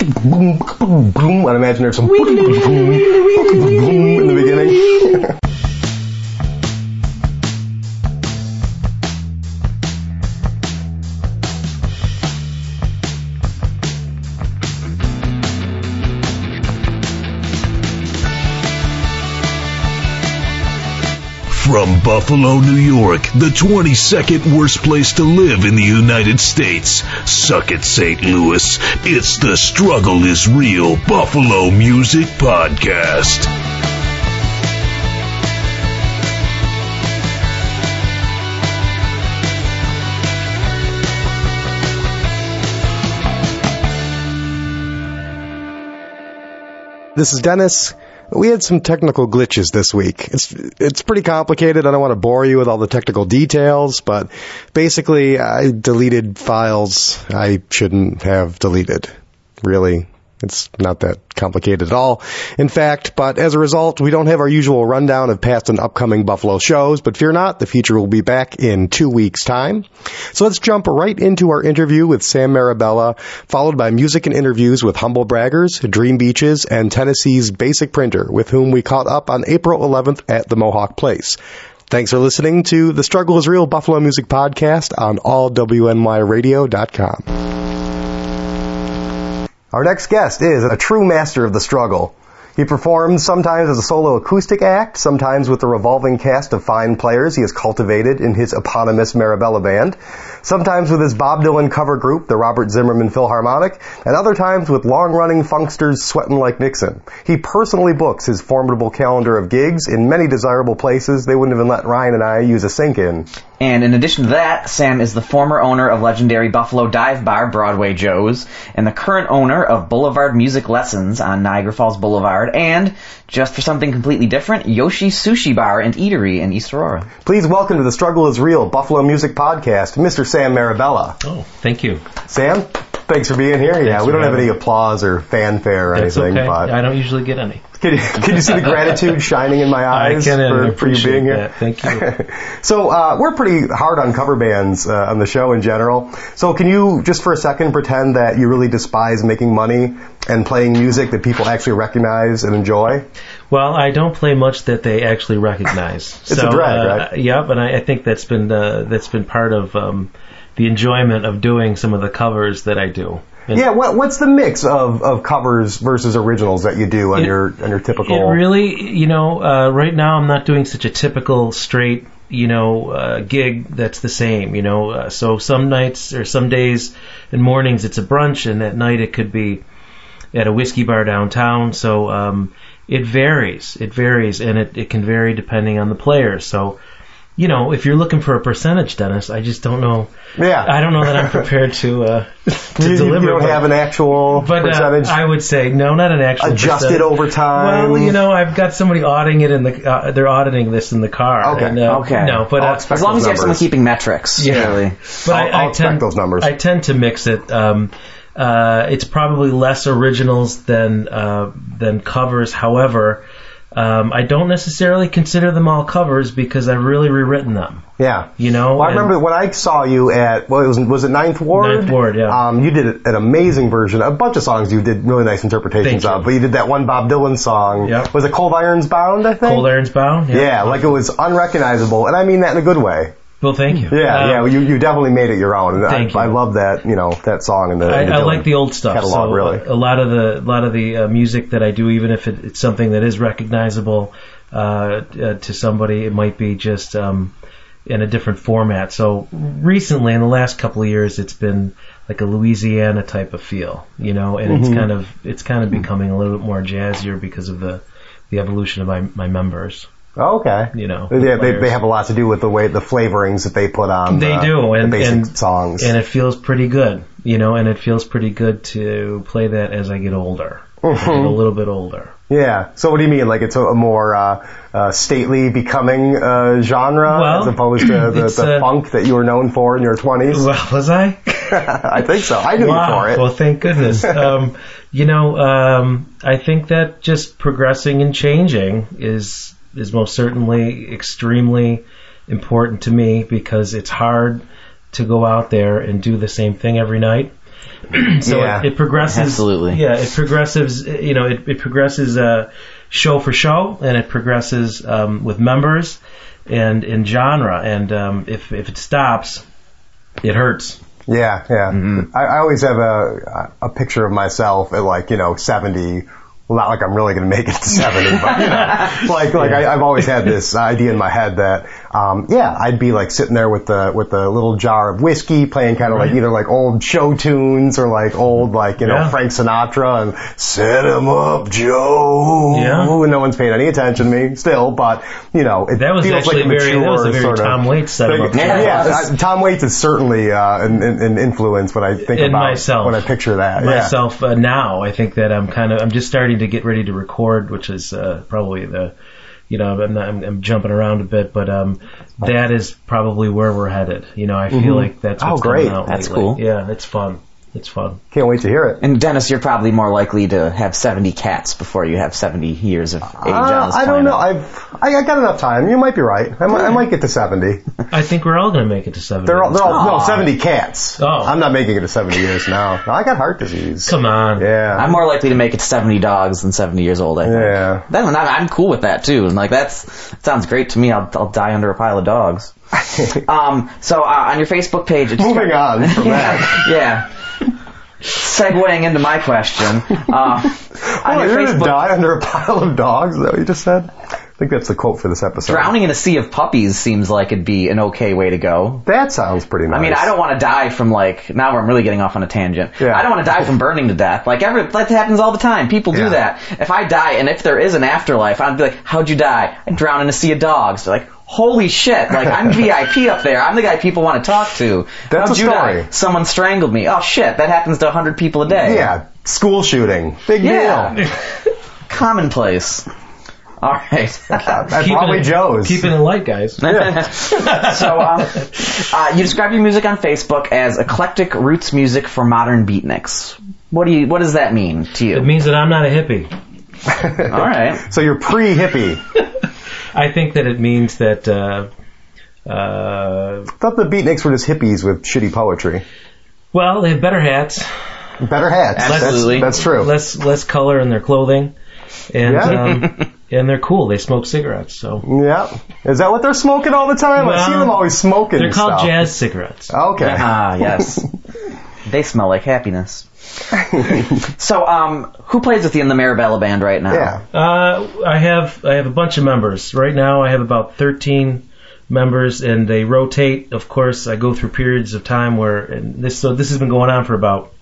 I'd imagine there's some in the beginning. From Buffalo, New York, the 22nd worst place to live in the United States. Suck it, St. Louis. It's the Struggle is Real Buffalo Music Podcast. This is Dennis. We had some technical glitches this week. It's it's pretty complicated. I don't want to bore you with all the technical details, but basically I deleted files I shouldn't have deleted. Really, it's not that complicated at all. In fact, but as a result, we don't have our usual rundown of past and upcoming Buffalo shows, but fear not, the feature will be back in two weeks time. So let's jump right into our interview with Sam Marabella, followed by music and interviews with Humble Braggers, dreambeaches, and Tennessee's Basic Printer, with whom we caught up on April 11th at the Mohawk Place. Thanks for listening to the Struggle is Real Buffalo Music Podcast on allwnyradio.com. Our next guest is a true master of the struggle. He performs sometimes as a solo acoustic act, sometimes with the revolving cast of fine players he has cultivated in his eponymous Marabella band, sometimes with his Bob Dylan cover group, the Robert Zimmerman Philharmonic, and other times with long-running funksters sweating like Nixon. He personally books his formidable calendar of gigs in many desirable places they wouldn't even let Ryan and I use a sink in. And in addition to that, Sam is the former owner of legendary Buffalo Dive Bar, Broadway Joe's, and the current owner of Boulevard Music Lessons on Niagara Falls Boulevard, and, just for something completely different, Yoshi Sushi Bar and Eatery in East Aurora. Please welcome to the Struggle is Real Buffalo Music Podcast, Mr. Sam Marabella. Oh, thank you. Sam, thanks for being here. Yeah, Thanks we don't have any applause or fanfare or That's anything, okay. but I don't usually get any. can you, can you see the gratitude shining in my I eyes can and for, for you being here? that. Thank you. So uh, we're pretty hard on cover bands uh, on the show in general. So can you just for a second pretend that you really despise making money and playing music that people actually recognize and enjoy? Well, I don't play much that they actually recognize. It's so, a drag, uh, right? Yep, and I, I think that's been uh, that's been part of um, the enjoyment of doing some of the covers that I do. And Yeah, what, what's the mix of, of covers versus originals that you do on It- your on your typical? It really, you know, uh, right now I'm not doing such a typical straight, you know, uh, gig that's the same, you know. Uh, so some nights or some days and mornings it's a brunch, and at night it could be at a whiskey bar downtown. So um, it varies. It varies, and it, it can vary depending on the player. So. You know, if you're looking for a percentage, Dennis, I just don't know. yeah, I don't know that I'm prepared to uh, to you, you deliver. don't but- have an actual but uh, I would say no, not an actual adjusted percentage. over time. Well, you know, I've got somebody auditing it in the. Uh, they're auditing this in the car. Okay, and, uh, okay. No, but uh, As long as you have someone keeping metrics, Yeah. really. but I'll- I, I'll I expect tend those numbers. I tend to mix it. Um, uh, it's probably less originals than uh, than covers. However, um, I don't necessarily consider them all covers because I've really rewritten them. yeah. You know, Well, I remember when I saw you at well, it was was it Ninth Ward? Ninth Ward, yeah. Um, you did an amazing version, of a bunch of songs you did really nice interpretations of, but you did that one Bob Dylan song. Yep. Was it Cold Irons Bound? I think. Cold Irons Bound. Yeah, like it was unrecognizable, and I mean that in a good way. Well, thank you. Yeah, Um, yeah, you you definitely made it your own, and I, Thank you. I love that you know that song and the. I, I like the old stuff. catalog, so really. a lot of the a lot of the uh, music that I do, even if it, it's something that is recognizable uh, uh, to somebody, it might be just um, in a different format. So recently, in the last couple of years, it's been like a Louisiana type of feel, you know, and Mm-hmm. it's kind of it's kind of becoming a little bit more jazzier because of the the evolution of my my members. Oh, okay. You know, Yeah, the they, they have a lot to do with the way the flavorings that they put on. They the, do, and the basic and, songs. and it feels pretty good, you know, and it feels pretty good to play that as I get older, As I get a little bit older. Yeah. So what do you mean? Like it's a, a more uh, uh, stately, becoming uh, genre Well, as opposed to the, the funk that you were known for in your twenties? Well, was I? I think so. I knew you wow. for it. Well, thank goodness. um, you know, um, I think that just progressing and changing is is most certainly extremely important to me because it's hard to go out there and do the same thing every night. so Yeah. it, it progresses. Absolutely. Yeah, it progresses. You know, it, it progresses uh, show for show, and it progresses um, with members and in genre. And um, if if it stops, it hurts. Yeah, yeah. I, I always have a a picture of myself at like you know seventy. Well, not like I'm really going to make it to seventy, but you know, like like I, I've always had this idea in my head that um, yeah, I'd be like sitting there with the with the little jar of whiskey, playing kind of like either like old show tunes or like old like you know Frank Sinatra and set 'em up, Joe. Yeah. And no one's paying any attention to me still, but you know it That was feels actually like a very- that was a mature very sort of Tom Waits set up. Yeah, Yeah. uh, Tom Waits is certainly uh, an, an influence when I think And about myself. when I picture that. Yeah. myself uh, now. I think that I'm kind of I'm just starting to get ready to record, which is uh, probably the you know I'm, not, I'm I'm jumping around a bit, but um that is probably where we're headed. You know, I feel like that's Oh, what's great. coming out That's lately. cool. Yeah, it's fun. It's fun. Can't wait to hear it. And Dennis, you're probably more likely to have 70 cats before you have 70 years of age on Uh, this I don't planet. know. I've I, I got enough time. You might be right. I might, I might get to seventy. I think we're all going to make it to 70. They're all, they're all no seventy cats. Oh. I'm not making it to seventy years now. I got heart disease. Come on. Yeah. I'm more likely to make it to 70 dogs than 70 years old, I think. Yeah. Then I'm, I'm cool with that too. And like that's that sounds great to me. I'll, I'll die under a pile of dogs. Um, so uh, on your Facebook page, it's Moving on from that. yeah. Segueing into my question, uh, Oh, you're gonna die under a pile of dogs? Is that what you just said? I think that's the quote for this episode. drowning in a sea of puppies seems like it'd be an okay way to go. That sounds pretty nice. I mean, I don't want to die from like now I'm really getting off on a tangent. Yeah. I don't want to die from burning to death. Like every that happens all the time. People do Yeah. that. If I die and if there is an afterlife, I'd be like, "How'd you die?" I drowned in a sea of dogs. They're like, "Holy shit!" Like I'm VIP up there. I'm the guy people want to talk to. That's How'd a you story. die? Someone strangled me. Oh shit! That happens to hundred people a day. Yeah. School shooting. Big Yeah. deal. Commonplace. All right. At Keeping Broadway it, Joe's. Keeping it light, guys. Yeah. so, um, uh, you describe your music on Facebook as eclectic roots music for modern beatniks. What do you? What does that mean to you? It means that I'm not a hippie. All right. so you're pre-hippie. I think that it means that uh, uh, I thought the beatniks were just hippies with shitty poetry. well, they have better hats, Better hats. Absolutely. That's, that's true. less less color in their clothing, and Yeah. um, and they're cool. They smoke cigarettes, so Yeah. Is that what they're smoking all the time? I see them always smoking they're called stuff. jazz cigarettes. Okay. Ah, yes. they smell like happiness. so, um, who plays with you in the Marabella band right now? Yeah. Uh, I have I have a bunch of members right now. I have about thirteen members, and they rotate. Of course, I go through periods of time where and this so this has been going on for about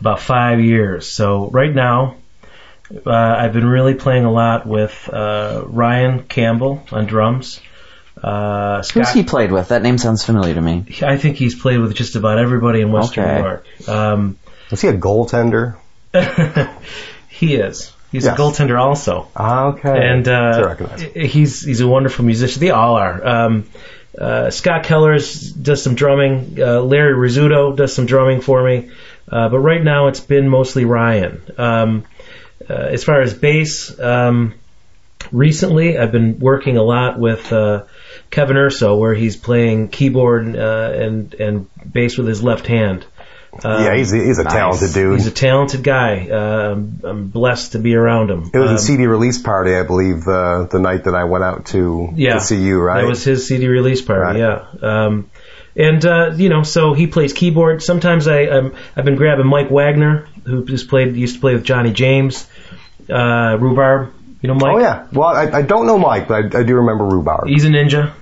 about five years. So right now, uh, I've been really playing a lot with uh, Ryan Campbell on drums. Uh, Who's he played with? That name sounds familiar to me. I think he's played with just about everybody in Western Okay. New York. Um, Was he a goaltender? he is. He's Yes. a goaltender also. Ah, Okay. and uh, he's he's a wonderful musician. They all are. Um, uh, Scott Kellers does some drumming. Uh, Larry Rizzuto does some drumming for me. Uh, but right now it's been mostly Ryan. Um, uh, as far as bass, um, recently I've been working a lot with uh, Kevin Urso, where he's playing keyboard uh, and and bass with his left hand. Um, yeah, he's a, he's a talented dude. He's a talented guy. Um, I'm blessed to be around him. it was Um, a CD release party, I believe, uh, the night that I went out to yeah, to see you, right? That was his CD release party. Right. Yeah. Um, and uh, you know, so he plays keyboard. Sometimes I I'm, I've been grabbing Mike Wagner, who just played used to play with Johnny James, uh, Rhubarb. You know Mike. oh yeah. Well, I, I don't know Mike, but I, I do remember Rhubarb. He's a ninja.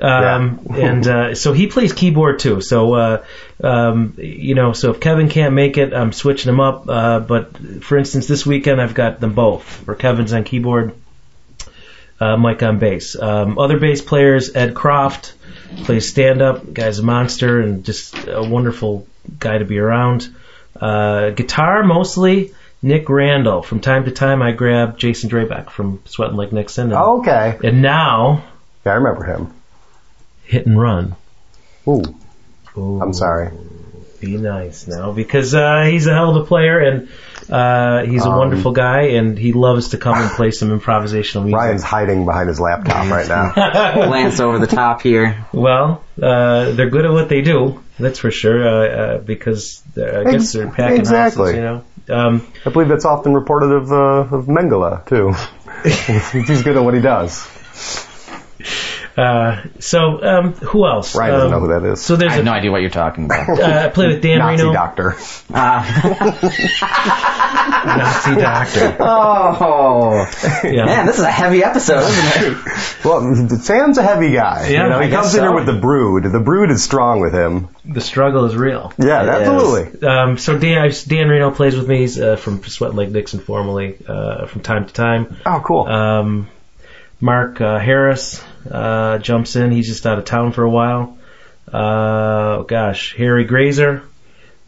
Um, Yeah. and uh, so he plays keyboard too. So uh, um, you know, so if Kevin can't make it, I'm switching him up. Uh, but for instance, this weekend I've got them both. Where Kevin's on keyboard, uh, Mike on bass. Um, other bass players, Ed Croft plays stand up. Guy's a monster and just a wonderful guy to be around. Uh, guitar mostly. Nick Randall. From time to time, I grab Jason Drabeck from Sweating Like Nixon. And, Oh, okay. and now, Yeah, I remember him. hit and run. Ooh, Ooh, I'm sorry. Be nice now because uh, he's a hell of a player and uh, he's a Um, wonderful guy and he loves to come and play some improvisational music. Ryan's hiding behind his laptop right now. Lance over the top here. Well, uh, they're good at what they do That's for sure. Uh, uh, because they're, I guess they're packing exactly. houses, you know. Um, I believe that's often reported of, uh, of Mengele, too. He's good at what he does. Uh, so um, who else? Ryan doesn't Um, know who that is. So there's I have a, no idea what you're talking about. uh, I play with Dan Nazi Reno, doctor. Nazi doctor. oh, Yeah. man, this is a heavy episode, isn't it? Well, Sam's a heavy guy. Yeah, you know, he I guess comes in here with the brood. The brood is strong with him. The struggle is real. Yeah, It absolutely. Um, so Dan, Dan Reno plays with me. He's uh, from Sweating Like Nixon formerly, uh, from time to time. Oh, cool. Um, Mark uh, Harris uh, jumps in. He's just out of town for a while. Uh, gosh, Harry Grazer,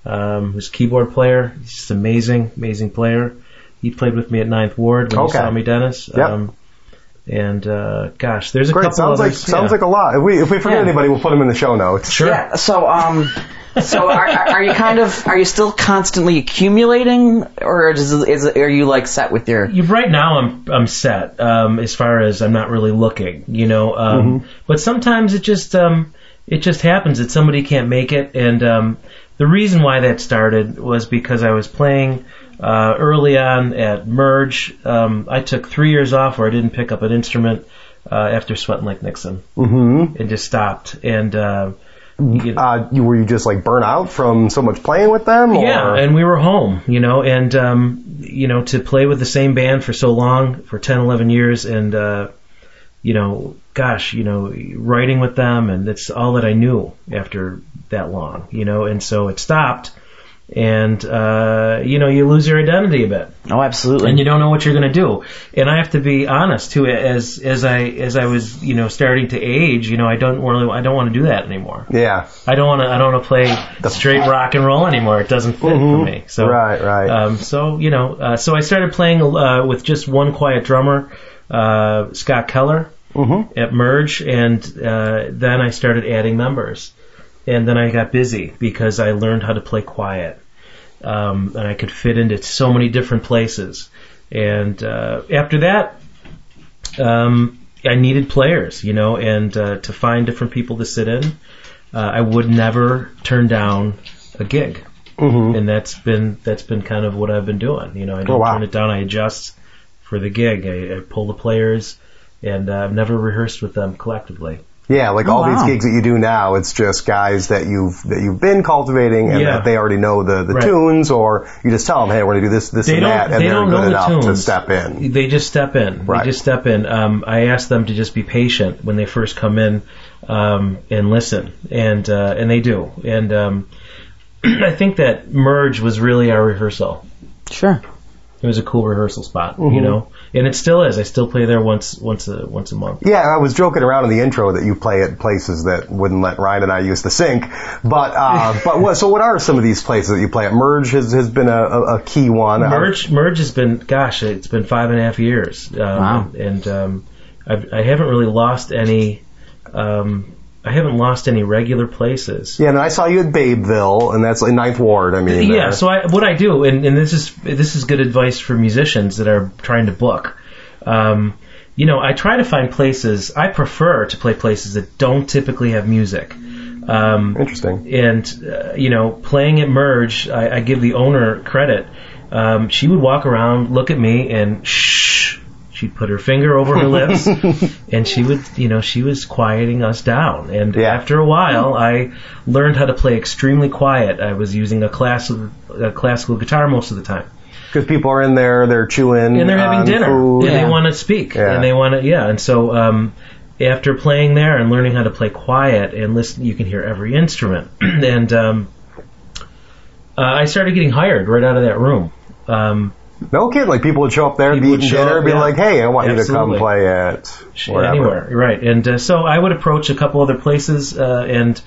um, who's a keyboard player. He's just amazing, amazing player. He played with me at Ninth Ward when Okay. you saw me, Dennis. Yep. Um, and uh, gosh, there's a Great. couple Sounds like sounds yeah. like a lot. If we if we forget Yeah. anybody, we'll put them in the show notes. Sure. Yeah. So, um, so are, are are you kind of are you still constantly accumulating, or is, is are you like set with your? You, right now, I'm I'm set um, as far as I'm not really looking, you know. Um, But sometimes it just um, it just happens that somebody can't make it, and um, the reason why that started was because I was playing uh, early on at Merge. Um, I took three years off where I didn't pick up an instrument uh, after Sweating Like Nixon, Mm-hmm. and just stopped. And uh, you know, Uh, you, were you just like burnt out from so much playing with them? Or? Yeah, and we were home, you know, and um, you know, to play with the same band for so long, for 10, 11 years, and uh, you know, gosh, you know, writing with them, and that's all that I knew after that long, you know, and so it stopped, and uh, you know, you lose your identity a bit Oh, absolutely. and you don't know what you're going to do. And I have to be honest too. As as I as I was you know starting to age, you know, I don't really I don't want to do that anymore. yeah. I don't want to. I don't want to play straight rock and roll anymore. It doesn't fit for me. So Mm-hmm. Right, right. Um, so you know, uh, so I started playing uh, with just one quiet drummer, uh, Scott Keller, Mm-hmm. at Merge, and uh, then I started adding members, and then I got busy because I learned how to play quiet, um, and I could fit into so many different places. And uh, after that, um, I needed players, you know, and uh, to find different people to sit in. Uh, I would never turn down a gig, Mm-hmm. and that's been that's been kind of what I've been doing. You know, I don't Oh, wow. turn it down. I adjust for the gig. I, I pull the players, and uh, I've never rehearsed with them collectively. Yeah, like Oh, all wow. these gigs that you do now, it's just guys that you've that you've been cultivating and Yeah. that they already know the, the Right. tunes, or you just tell them, hey, we're gonna do this, this, They and don't. that, and they they're don't good know the enough tunes. to step in. They just step in. Right. They just step in. Um, I ask them to just be patient when they first come in um, and listen, and uh, and they do. And um, I think that merge was really our rehearsal. sure. It was a cool rehearsal spot, Mm-hmm. you know, and it still is. I still play there once once a once a month. Yeah, I was joking around in the intro that you play at places that wouldn't let Ryan and I use the sink, But uh, but what? So what are some of these places that you play at? Merge has, has been a, a, key one. Merge Merge has been gosh, it's been five and a half years. Um, Wow. And um, I've, I haven't really lost any. Um, I haven't lost any regular places. Yeah, and I saw you at Babeville, and that's in Ninth Ward. I mean, Yeah, uh, so I, what I do, and, and this is this is good advice for musicians that are trying to book. Um, you know, I try to find places. I prefer to play places that don't typically have music. Um, interesting. and uh, you know, playing at Merge, I, I give the owner credit. Um, she would walk around, look at me, and shh. She'd put her finger over her lips, and she would, you know, she was quieting us down. And Yeah. after a while, I learned how to play extremely quiet. I was using a classical, a classical guitar most of the time, Because people are in there, they're chewing, and they're having dinner, food. and Yeah. they want to speak, Yeah. and they want to, yeah. And so, um, after playing there and learning how to play quiet and listen, you can hear every instrument. and um, uh, I started getting hired right out of that room. Um, No kid, like people would show up there, People be eating dinner, up, be yeah. like, "Hey, I want you to come play at wherever." anywhere, right? And uh, so I would approach a couple other places, uh, and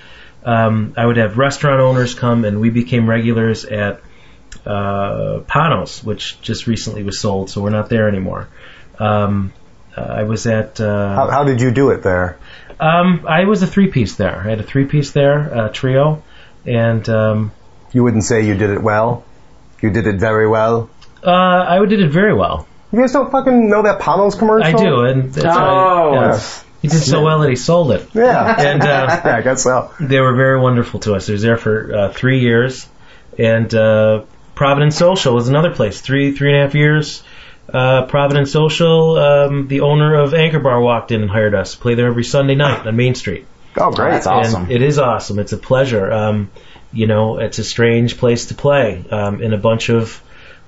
um, I would have restaurant owners come, and we became regulars at uh, Panos, which just recently was sold, so we're not there anymore. Um, uh, I was at. Uh, How, how did you do it there? um, I was a three-piece there. I had a three-piece there, a trio, and um, You wouldn't say you did it well. You did it very well. Uh, I did it very well. You guys don't fucking know that Panos commercial? I do, and that's Oh, why- yeah. it's He did so well that he sold it. Yeah. And uh, yeah, I guess so. they were very wonderful to us. They was there for uh, three years, and uh, Providence Social was another place. Three three and a half years. Uh, Providence Social, um, the owner of Anchor Bar walked in and hired us. To play there every Sunday night on Main Street. Oh, great. That's awesome. And it is awesome. It's a pleasure. Um, you know, it's a strange place to play um, in a bunch of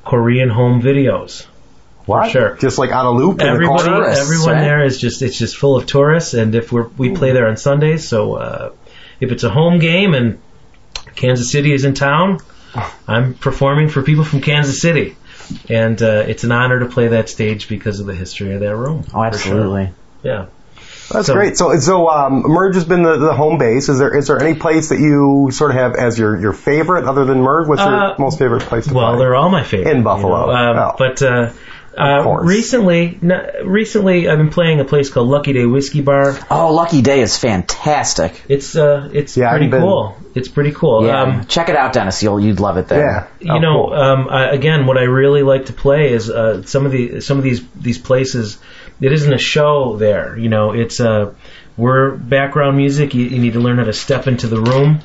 Korean home videos. What? sure. Just like on a loop the Everybody, tourists, everyone right? there is just it's just full of tourists, and if we're we play there on Sundays, so uh, if it's a home game and Kansas City is in town, I'm performing for people from Kansas City, and uh, it's an honor to play that stage because of the history of that room. Oh, for sure. absolutely. Yeah. That's So- great. So, so um, Merge has been the, the home base. Is there is there any place that you sort of have as your, your favorite other than Merge? What's your Uh, most favorite place to play? Well, play? they're all my favorite In Buffalo. you know, um, Oh. But uh, uh, recently, n- recently I've been playing a place called Lucky Day Whiskey Bar. Oh, Lucky Day is fantastic. It's uh, it's Yeah, pretty been. cool. It's pretty cool. Yeah, Um, check it out, Dennis. You'll you'd love it there. yeah. you Oh, know, cool. um, I, again, what I really like to play is uh, some of the some of these these places. It isn't a show there. You know, it's uh, we're background music. You, you need to learn how to step into the room.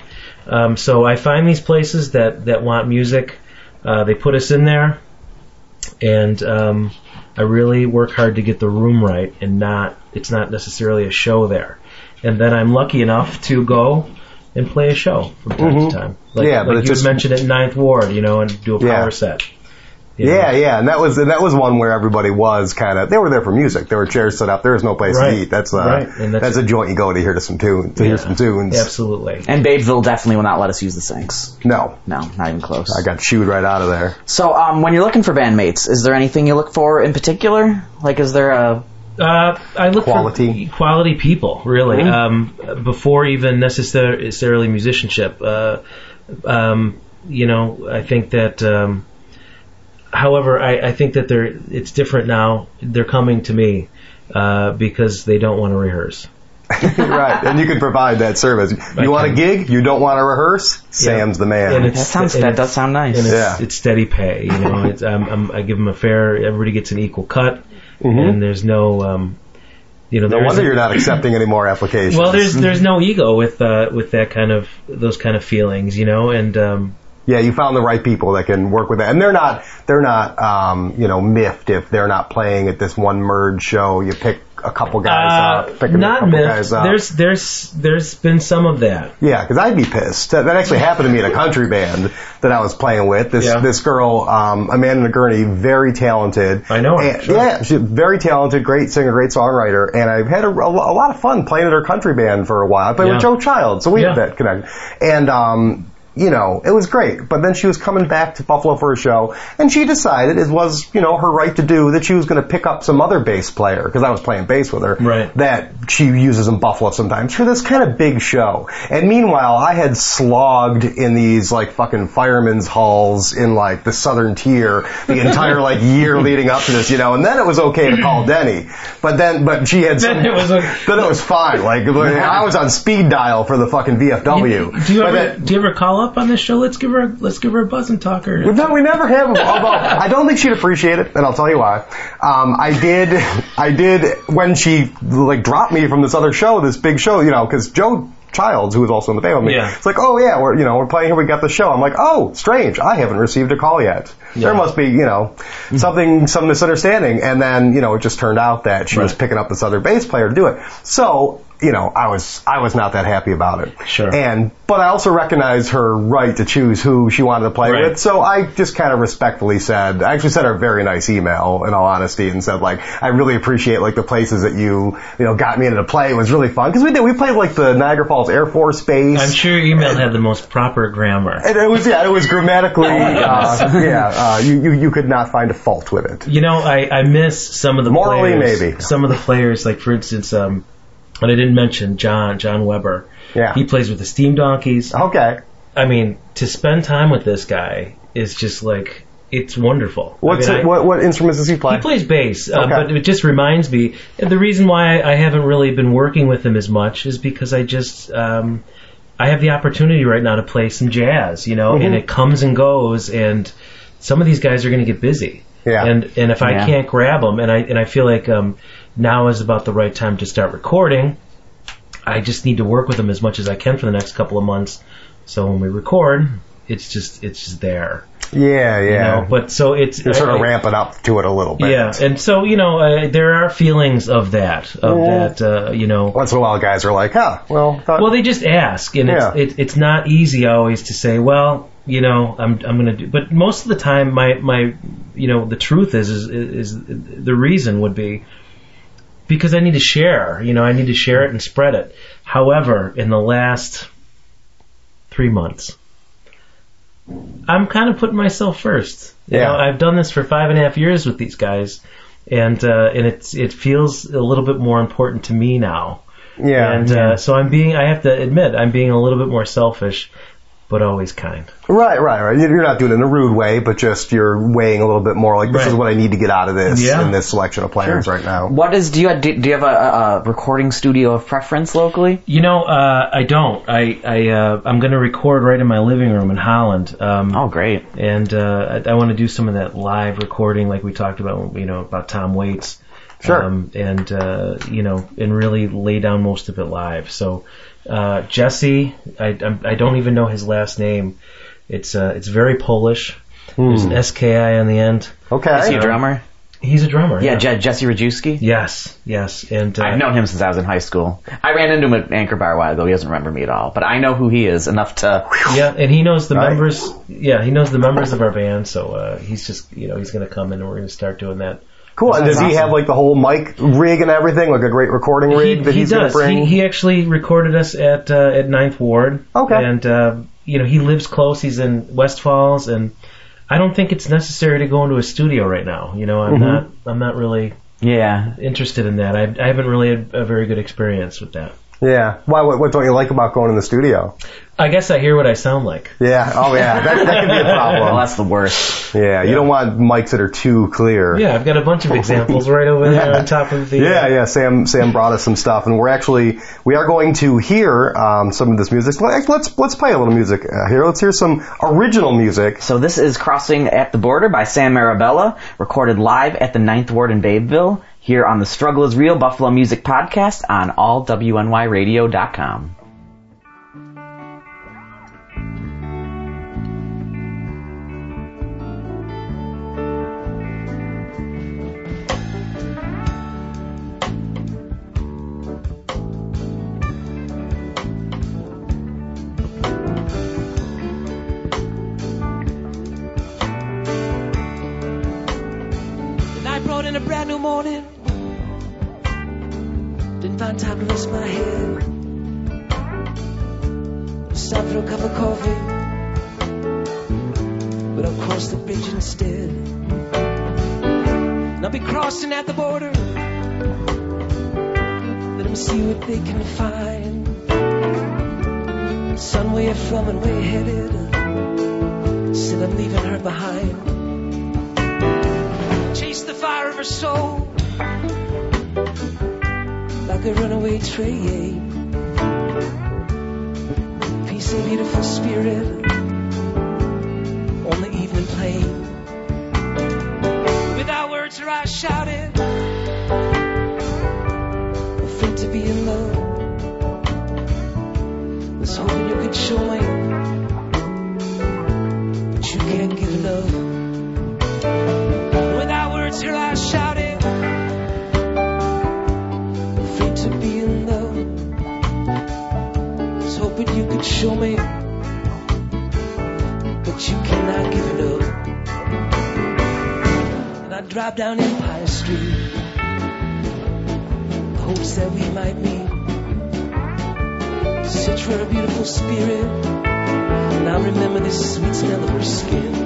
Um, so I find these places that that want music. Uh, they put us in there, and um, I really work hard to get the room right, and not it's not necessarily a show there. And then I'm lucky enough to go and play a show from time to time. Like, Mm-hmm. Yeah, but like it's you just- mentioned at Ninth Ward, you know, and do a Yeah. power set. You know. Yeah, yeah, and that was and that was one where everybody was kind of they were there for music. There were chairs set up. There was no place Right. to eat. That's uh, Right, that's, that's- a joint you go to hear to some tune to hear some tunes. Absolutely. And Babeville definitely will not let us use the sinks. No, No, not even close. I got chewed right out of there. So, um, when you're looking for bandmates, is there anything you look for in particular? Like, is there a Uh, I look Quality. for quality people, really, um, before even necessarily musicianship. Uh, um, you know, I think that. Um, however, I, I think that they're it's different now. They're coming to me uh, because they don't want to rehearse. right, and you can provide that service. You want a gig? You don't want to rehearse? Sam's the man. And that sounds and that does sound nice. and it's, Yeah. it's steady pay. You know, it's, um, I'm, I give them a fair. Everybody gets an equal cut, and there's no, um, you know, Mm-hmm. no there wonder isn't- you're not accepting any more applications. Well, there's there's no ego with uh, with that kind of those kind of feelings, you know, and um, Yeah, you found the right people that can work with that, and they're not they're not um, you know miffed if they're not playing at this one merge show. You pick a couple guys uh, up, pick a not couple myth. guys up. There's there's there's been some of that. Yeah, because I'd be pissed. That, that actually happened to me in a country band that I was playing with. This Yeah. this girl, um, Amanda Gurney, very talented. I know her, And, sure. Yeah, she's very talented, great singer, great songwriter, and I've had a, a, a lot of fun playing at her country band for a while. I played Yeah. with Joe Child, so we Yeah. had that connection. And um, you know, it was great. But then she was coming back to Buffalo for a show, and she decided it was you know her right to do that. She was going to pick up some other bass player because I was playing bass with her. Right. That she uses in Buffalo sometimes for this kind of big show. And meanwhile, I had slogged in these like fucking firemen's halls in like the southern tier the entire like year leading up to this, you know. And then it was okay to call Denny, but then but she had some. Then it was okay. then it was fine. Like I was on speed dial for the fucking VFW. do you But ever then- do you ever call up on this show? Let's give her a, let's give her a buzz and talk her. no, we never have. Although I don't think she'd appreciate it, and I'll tell you why. Um, I did, I did when she like dropped me from this other show, this big show, you know, because Joe Childs, who was also in the band with me, Yeah. it's like, oh yeah, we're you know we're playing here, we got the show. I'm like, oh, strange, I haven't received a call yet. There must be you know something, some misunderstanding, and then you know it just turned out that she was picking up this other bass player to do it. So you know, I was I was not that happy about it. Sure. And but I also recognized her right to choose who she wanted to play Right. with. So I just kind of respectfully said, I actually sent her a very nice email in all honesty and said like, I really appreciate like the places that you, you know, got me into to play. It was really fun. Cause we did, we played like the Niagara Falls Air Force Base. I'm sure your email had the most proper grammar. And it was, yeah, it was grammatically, uh, yeah, uh, you, you, you could not find a fault with it. You know, I, I miss some of the Morally, players. maybe. Some of the players, like for instance, um, and I didn't mention John John Weber. Yeah. He plays with the Steam Donkeys. Okay. I mean, to spend time with this guy is just like it's wonderful. What's I mean, it, I- what, what instruments does he play? He plays bass, uh, Okay. but it just reminds me. The reason why I haven't really been working with him as much is because I just um, I have the opportunity right now to play some jazz, you know, Mm-hmm. and it comes and goes, and some of these guys are going to get busy. Yeah. And and if I Yeah. can't grab them, and I and I feel like um, now is about the right time to start recording. I just need to work with them as much as I can for the next couple of months. So when we record, it's just it's just there. Yeah, You yeah. know? But so it's You're sort of I- ramping up to it a little bit. yeah, and so you know uh, there are feelings of that of Yeah. that uh, you know Once in a while, guys are like, huh, well, thought- Well, they just ask, and Yeah. it's it, it's not easy always to say, well, you know, I'm I'm gonna do. But most of the time, my my you know the truth is is is the reason would be because I need to share. You know, I need to share it and spread it. However, in the last three months. I'm kind of putting myself first. You Yeah. know, I've done this for five and a half years with these guys, and uh, and it's it feels a little bit more important to me now. yeah. And uh, so I'm being, I have to admit, I'm being a little bit more selfish, but always kind. Right, right, right. You're not doing it in a rude way, but just you're weighing a little bit more like this Right. is what I need to get out of this Yeah. in this selection of plans right now. What is do you do, do you have a, a, a recording studio of preference locally? You know, uh, I don't. I, I, uh, I'm going to record right in my living room in Holland. Um, Oh, great. and uh, I, I want to do some of that live recording, like we talked about, you know, about Tom Waits. Sure. Um, and uh, you know, and really lay down most of it live. So uh, Jesse, I, I'm- I don't even know his last name. It's uh, it's very Polish. There's an SKI on the end. Okay. Is he a drummer? He's a drummer. Yeah, Je- Jesse Rajewski. Yes, yes, and uh, I've known him since I was in high school. I ran into him at Anchor Bar a while ago. He doesn't remember me at all, but I know who he is enough to. Yeah, and he knows the Right. members. Yeah, he knows the members of our band, so uh, he's just you know he's going to come in and we're going to start doing that. Cool. And does That's he have like the whole mic rig and everything, like a great recording rig he, that he he's Gonna bring? He, he actually recorded us at uh, at Ninth Ward. Okay. And uh, you know he lives close. He's in West Falls, and I don't think it's necessary to go into a studio right now. You know, I'm Mm-hmm. not I'm not really Yeah. interested in that. I, I haven't really had a very good experience with that. Yeah. Why? What, what don't you like about going in the studio? I guess I hear what I sound like. Yeah. Oh, yeah. That, that could be a Well, problem. that's the worst. Yeah. You don't want mics that are too clear. Yeah, I've got a bunch of examples right over there on top of the. Yeah, yeah. Sam, Sam brought us some stuff, and we're actually we are going to hear um, some of this music. Let's let's, let's play a little music uh, here. Let's hear some original music. So this is Crossing at the Border by Sam Marabella, recorded live at the Ninth Ward in Babeville, here on the Struggle is Real Buffalo Music Podcast on allwnyradio.com. new morning. Didn't find time to rest my head. Stopped for a cup of coffee. But I'll cross the bridge instead. And I'll be crossing at the border. Let them see what they can find. Son, where you from and where you headed? Said I'm leaving her behind the fire of her soul like a runaway train. Peace and beautiful spirit on the evening plain. Without words, her eyes shouted, afraid to be in love. Was hoping you could show me, drive down Empire Street, hopes that we might meet. Search for a beautiful spirit, and I remember the sweet smell of her skin.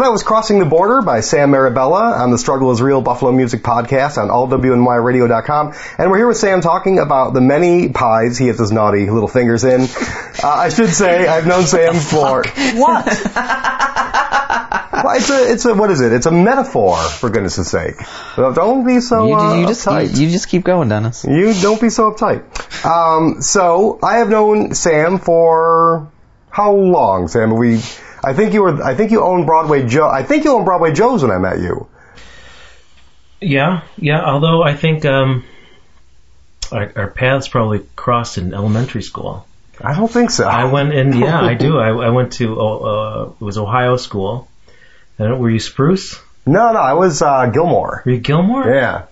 So that was Crossing the Border by Sam Marabella on the Struggle is Real Buffalo Music Podcast on allwnyradio.com. And we're here with Sam talking about the many pies he gets his naughty little fingers in. Uh, I should say, I've known Sam for... What? Well, it's a, it's a, what is it? It's a metaphor, for goodness sake. Don't be so you, uh, you just uptight. you just keep going, Dennis. You don't be so uptight. Um, so I have known Sam for how long, Sam? We, I think you were, I think you owned Broadway Joe. I think you owned Broadway Joe's when I met you. Yeah, yeah. Although I think um, our, our paths probably crossed in elementary school. I don't think so. I went in. Yeah, I do. I, I went to uh, it was Ohio school. Were you Spruce? No, no, I was uh, Gilmore. Were you Gilmore? Yeah,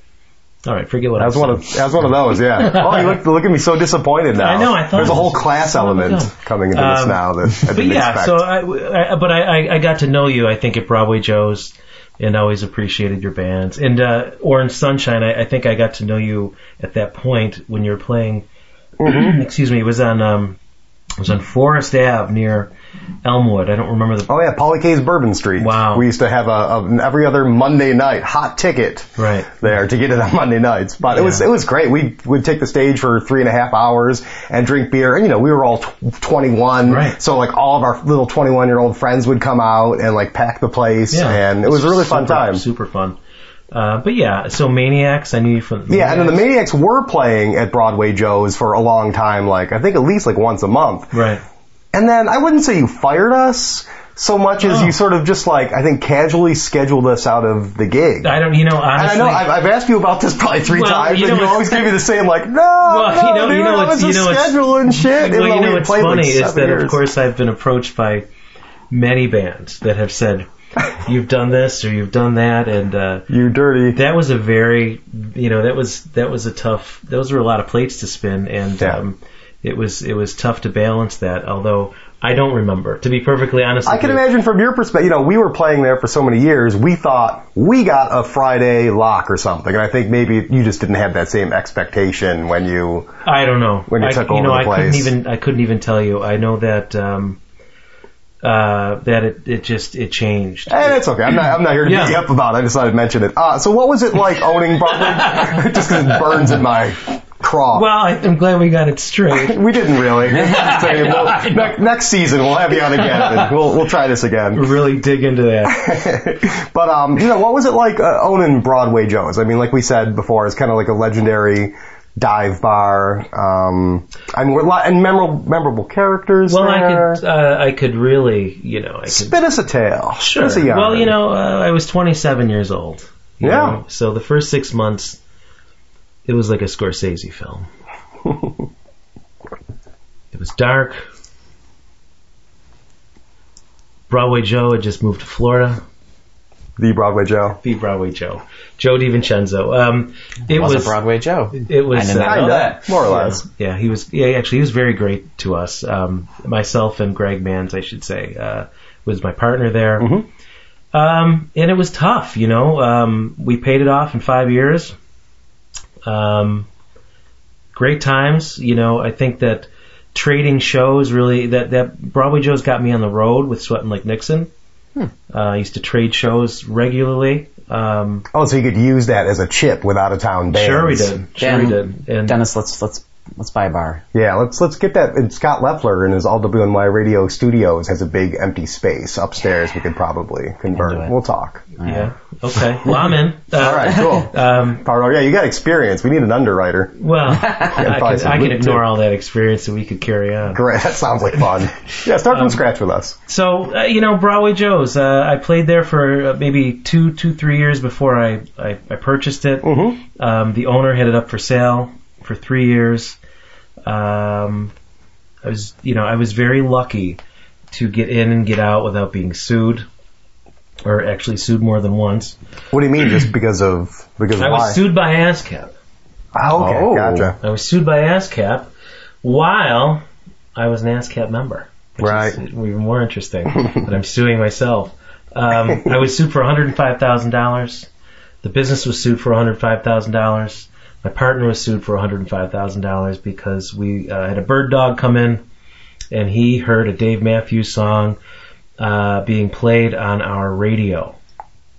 All right, forget what that I was one of that was one of those. Yeah. Oh, you look look at me so disappointed now. I know, I thought there's a whole class element coming into this Um, now that I But didn't yeah, expect. so I, I but I, I, I got to know you. I think at Broadway Joe's, and always appreciated your bands. And uh, Orange Sunshine, I, I think I got to know you at that point when you were playing. Mm-hmm. excuse me, it was on um, it was on Forest Ave near Elmwood. I don't remember the Oh yeah, Polly K's Bourbon Street. Wow. We used to have a, a every other Monday night hot ticket right. there to get it on Monday nights. But it was it was great. We would take the stage for three and a half hours and drink beer. And you know, we were all tw- 21, Right. so like all of our little 21 year old friends would come out and like pack the place, Yeah, and it was a really fun time. Super fun. Uh, but yeah, so Maniacs, I knew you from. Yeah, and then the. Maniacs were playing at Broadway Joe's for a long time, like I think at least like once a month. Right. And then I wouldn't say you fired us so much as Oh. you sort of just like I think casually scheduled us out of the gig. I don't. You know, And I know I've, I've asked you about this probably three Well, times, you and know, you always give me the same like, no, Well, no, you know- dude, you know that what's- was a you know schedule and shit. Well, you know what's played, like, funny is that years. of course I've been approached by many bands that have said you've done this or you've done that, and uh, you dirty. that was a very you know that was that was a tough. Those were a lot of plates to spin, and Yeah. um, it was it was tough to balance that. Although I don't remember, to be perfectly honest. I can imagine from your perspective, you know, we were playing there for so many years, we thought we got a Friday lock or something, and I think maybe you just didn't have that same expectation when you. I don't know. when you I, took you know, over the I couldn't even I couldn't even tell you. I know that um, uh, that it it just it changed. And it's okay. I'm not. I'm not here to Yeah. beat up about it. I just thought I'd mention it. Uh, so, what was it like owning Broadway? just because it burns in my craw. Well, I, I'm glad we got it straight. we didn't really. Just saying, we'll- ne- next season we'll have you on again. And we'll we'll try this again. really dig into that. but um, you know, what was it like uh, owning Broadway Joe's? I mean, like we said before, it's kind of like a legendary dive bar. Um, I mean, we're li- and memorable memorable characters. Well, I could uh, I could really you know I could spit us a tale. Spit us a. Well, you know, uh, I was 27 years old. Yeah. know, So the first six months, it was like a Scorsese film. it was dark. Broadway Joe had just moved to Florida. The Broadway Joe. the Broadway Joe, Joe DiVincenzo. Um, it was, was, a Broadway Joe. it was I did uh, know that. More or less. Yeah, he was. Yeah, actually, he was very great to us. Um, myself and Greg Mans, I should say, uh, was my partner there. Um, and it was tough, you know. Um, we paid it off in five years. Um, great times, you know. I think that trading shows really that that Broadway Joe's got me on the road with Sweatin' Like Nixon. Uh, I used to trade shows regularly. Um, Oh, so you could use that as a chip with out of town bands. sure we did. Sure we did. And Dennis, let's let's let's buy a bar. Yeah, let's let's get that. And Scott Leffler in his All WNY Radio Studios has a big empty space upstairs. We could probably convert. It. We'll talk. yeah. Okay. Well, I'm in. Uh, All right, cool. Um, Parlo, yeah, you got experience. We need an underwriter. Well, I probably can, I can ignore too. all that experience so we could carry on. Great, that sounds like fun. Yeah, start Um, from scratch with us. So, uh, you know, Broadway Joe's, uh, I played there for uh, maybe two, two, three years before I, I, I purchased it. Mm-hmm. Um, the owner had it up for sale for three years. Um, I was, you know, I was very lucky to get in and get out without being sued, or actually sued more than once. What do you mean? Just because of because of I why? was sued by ASCAP. Oh, okay, Oh. gotcha. I was sued by ASCAP while I was an ASCAP member. Which Right. Is even more interesting. that I'm suing myself. Um, I was sued for $105,000. The business was sued for $105,000. My partner was sued for $105,000 because we uh, had a bird dog come in and he heard a Dave Matthews song uh, being played on our radio.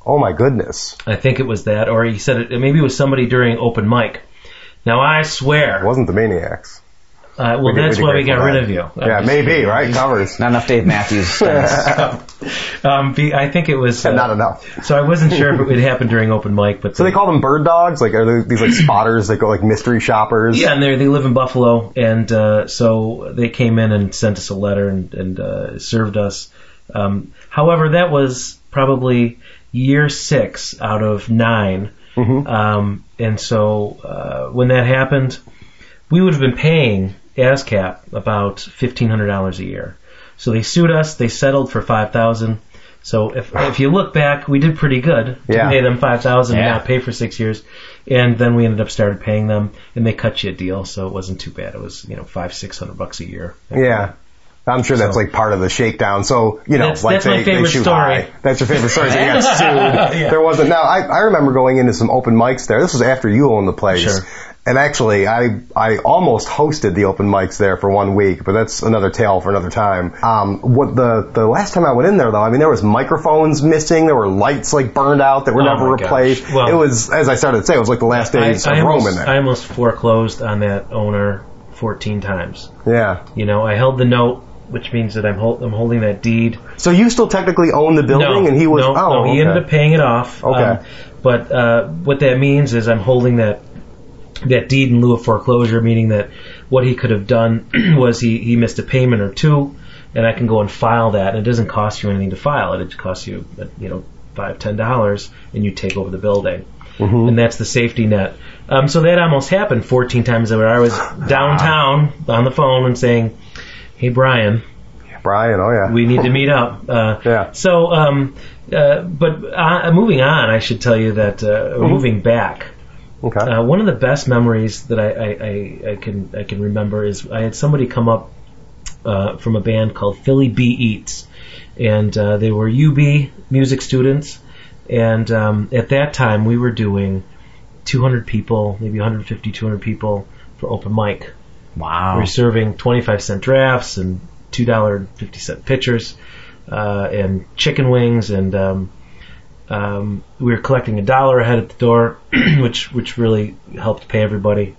Oh my goodness, I think it was that, or he said it, maybe it was somebody during open mic. Now I swear, it wasn't the Maniacs. Uh, well, We that's why we got rid that. of you. Yeah, maybe right covers. Not enough Dave Matthews. Dennis. Um, be, I think it was. uh, Not enough. So I wasn't sure if it would happen during open mic, but So they call them bird dogs? Like are they these like spotters that go like mystery shoppers? yeah, and they they live in Buffalo, and uh, so they came in and sent us a letter and, and uh, served us. Um, however, that was probably year six out of 9 um, and so uh, when that happened, we would have been paying ASCAP about fifteen hundred dollars a year. So they sued us. They settled for five thousand. So if if you look back, we did pretty good to Yeah. pay them five thousand Yeah. and not pay for six years. And then we ended up started paying them, and they cut you a deal, so it wasn't too bad. It was you know five six hundred bucks a year. Yeah. I'm sure that's So- like part of the shakedown. So, you know, That's- like that's they, my favorite they shoot story. high. That's your favorite story. So you got sued. There wasn't. Now, I, I remember going into some open mics there. This was after you owned the place. Sure. And actually, I, I almost hosted the open mics there for one week, but that's another tale for another time. Um, what the, the last time I went in there though, I mean, there was microphones missing, there were lights like burned out that were Oh never replaced. Well- it was, as I started to say, it was like the last days I, I of Rome almost, in I almost foreclosed on that owner fourteen times. yeah. You know, I held the note, which means that I'm, hol- I'm holding that deed. So you still technically own the building no, and he was, no, oh, no, he okay. ended up paying it off. Okay. Um, but uh, what that means is I'm holding that that deed in lieu of foreclosure, meaning that what he could have done was he, he missed a payment or two, and I can go and file that. And it doesn't cost you anything to file it. It costs you, you know, five ten dollars, and you take over the building. And that's the safety net. Um, so that almost happened 14 times where I was downtown on the phone and saying, "Hey Brian, Brian, oh yeah. we need to meet up. Uh, Yeah. So, um, uh, but uh, moving on, I should tell you that uh, moving back, okay. uh, one of the best memories that I, I, I, I can I can remember is I had somebody come up uh, from a band called Philly B Eats, and uh, they were UB music students, and um, at that time we were doing 200 people, maybe 150, 200 people for open mic. We Wow. were serving 25 cent drafts and $2.50 pitchers, uh, and chicken wings, and um, um, we were collecting a dollar ahead at the door, which which really helped pay everybody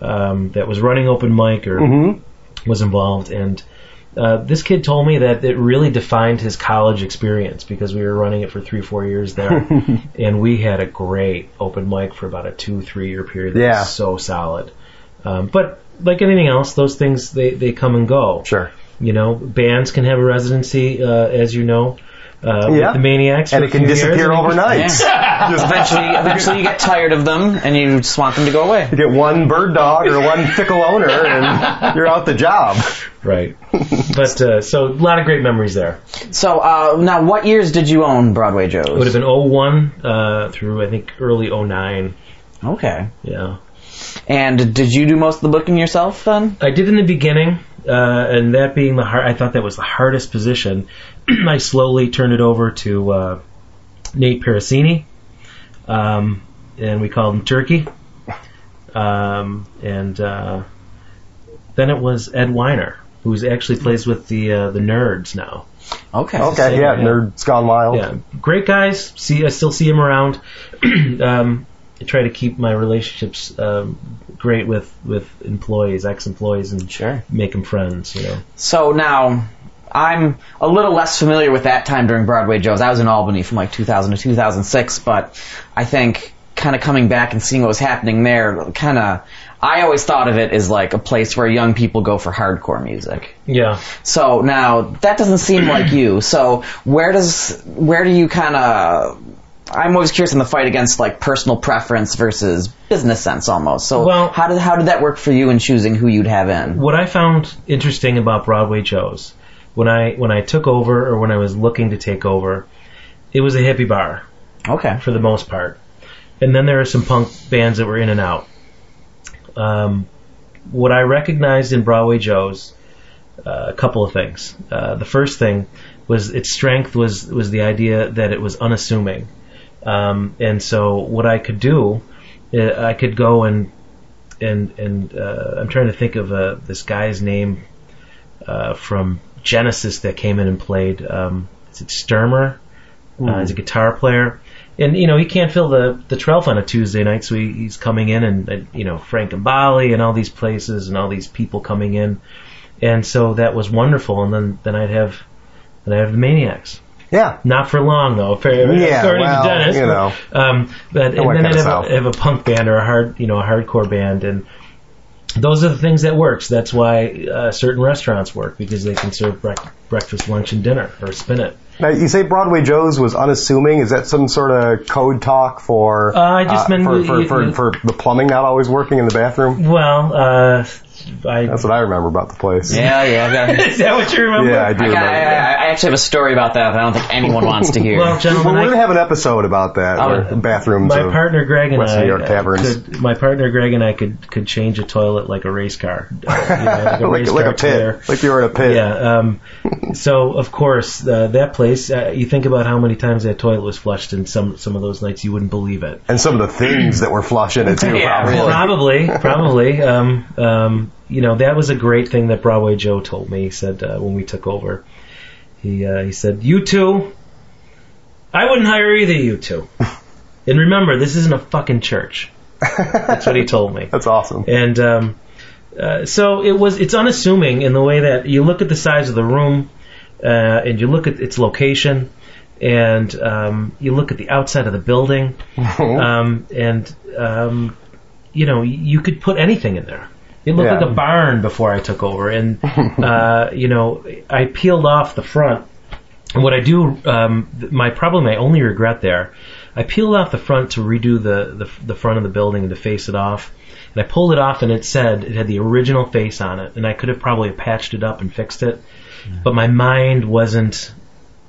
um, that was running open mic or Mm-hmm. was involved. And uh, this kid told me that it really defined his college experience because we were running it for three, four years there, and we had a great open mic for about a two, three year period. That Yeah. was so solid. Um, but like anything else, those things they, they come and go. Sure. You know, bands can have a residency, uh, as you know. uh, Yeah. with the Maniacs, and it can a years, disappear and you- overnight. eventually, eventually you get tired of them and you just want them to go away. You get one bird dog or one fickle owner, and you're out the job. Right. but uh, so a lot of great memories there. So uh, now, what years did you own Broadway Joe's? It would have been 01 uh, through I think early 09. okay. Yeah. And did you do most of the booking yourself then? I did in the beginning, uh, and that being the hard, I thought that was the hardest position. I slowly turned it over to uh, Nate Parasini, um, and we called him Turkey. Um, and uh, then it was Ed Weiner, who's actually plays with the uh, the Nerds now. Okay. Okay, yeah, Nerd's Gone Wild. Yeah, great guys. See, I still see him around. um, I try to keep my relationships um, great with with employees, ex-employees, and Sure. make them friends. You know. So now, I'm a little less familiar with that time during Broadway Joe's. I was in Albany from like 2000 to 2006, but I think kind of coming back and seeing what was happening there, kind of, I always thought of it as like a place where young people go for hardcore music. Yeah. So now that doesn't seem like you. So where does where do you kind of? I'm always curious in the fight against like personal preference versus business sense almost. So Well- how did how did that work for you in choosing who you'd have in? What I found interesting about Broadway Joe's when I when I took over or when I was looking to take over, it was a hippie bar Okay. for the most part, and then there were some punk bands that were in and out. Um, what I recognized in Broadway Joe's, uh, a couple of things. Uh, the first thing was its strength was was the idea that it was unassuming, um, and so what I could do, uh, I could go and and and uh, I'm trying to think of uh, this guy's name uh, from Genesis that came in and played. Um, is it Stuermer? Uh, he's a guitar player, and you know he can't fill the the 12 on a Tuesday night, so he, he's coming in and uh, you know Frank and Bali and all these places and all these people coming in, and so that was wonderful. And then then I'd have then I'd have the Maniacs. Yeah. Not for long though. For, Yeah, according well, to Dennis, you know. Um, but and then I'd have, have a punk band or a hard, you know, a hardcore band, and those are the things that works. That's why uh, certain restaurants work because they can serve brec- breakfast, lunch, and dinner, or spin it. Now, you say Broadway Joe's was unassuming. Is that some sort of code talk for Uh, I just meant for, for, for, for the plumbing not always working in the bathroom? Well, uh, I. That's what I remember about the place. Yeah, yeah. I, got, Is that what you remember? Yeah, I do I, got, remember. I, that. I actually have a story about that that I don't think anyone wants to hear. Well, Well, gentlemen, we're I- gonna have an episode about that. Where bathrooms. my of- partner Greg and West I New York uh, taverns. could my partner Greg and I could could change a toilet like a race car, uh, you know, like a like, race like car a pit, tire. like you were in a pit. Yeah. Um, so of course uh, that place. Uh, you think about how many times that toilet was flushed, and some some of those nights you wouldn't believe it. And some of the things that were flush in it too. Yeah, probably. really. Probably, probably. Um, um, you know, that was a great thing that Broadway Joe told me. He said uh, when we took over, he uh, he said, "You two, I wouldn't hire either of you two." and remember, this isn't a fucking church. That's what he told me. That's awesome. And um, uh, so it was. It's unassuming in the way that you look at the size of the room, uh, and you look at its location, and um, you look at the outside of the building, um, and um, you know you could put anything in there. It looked Yeah. like a barn before I took over, and uh, you know I peeled off the front. And what I do, um, my probably my only regret there, I peeled off the front to redo the, the the front of the building and to face it off. And I pulled it off, and it said it had the original face on it, and I could have probably patched it up and fixed it, but my mind wasn't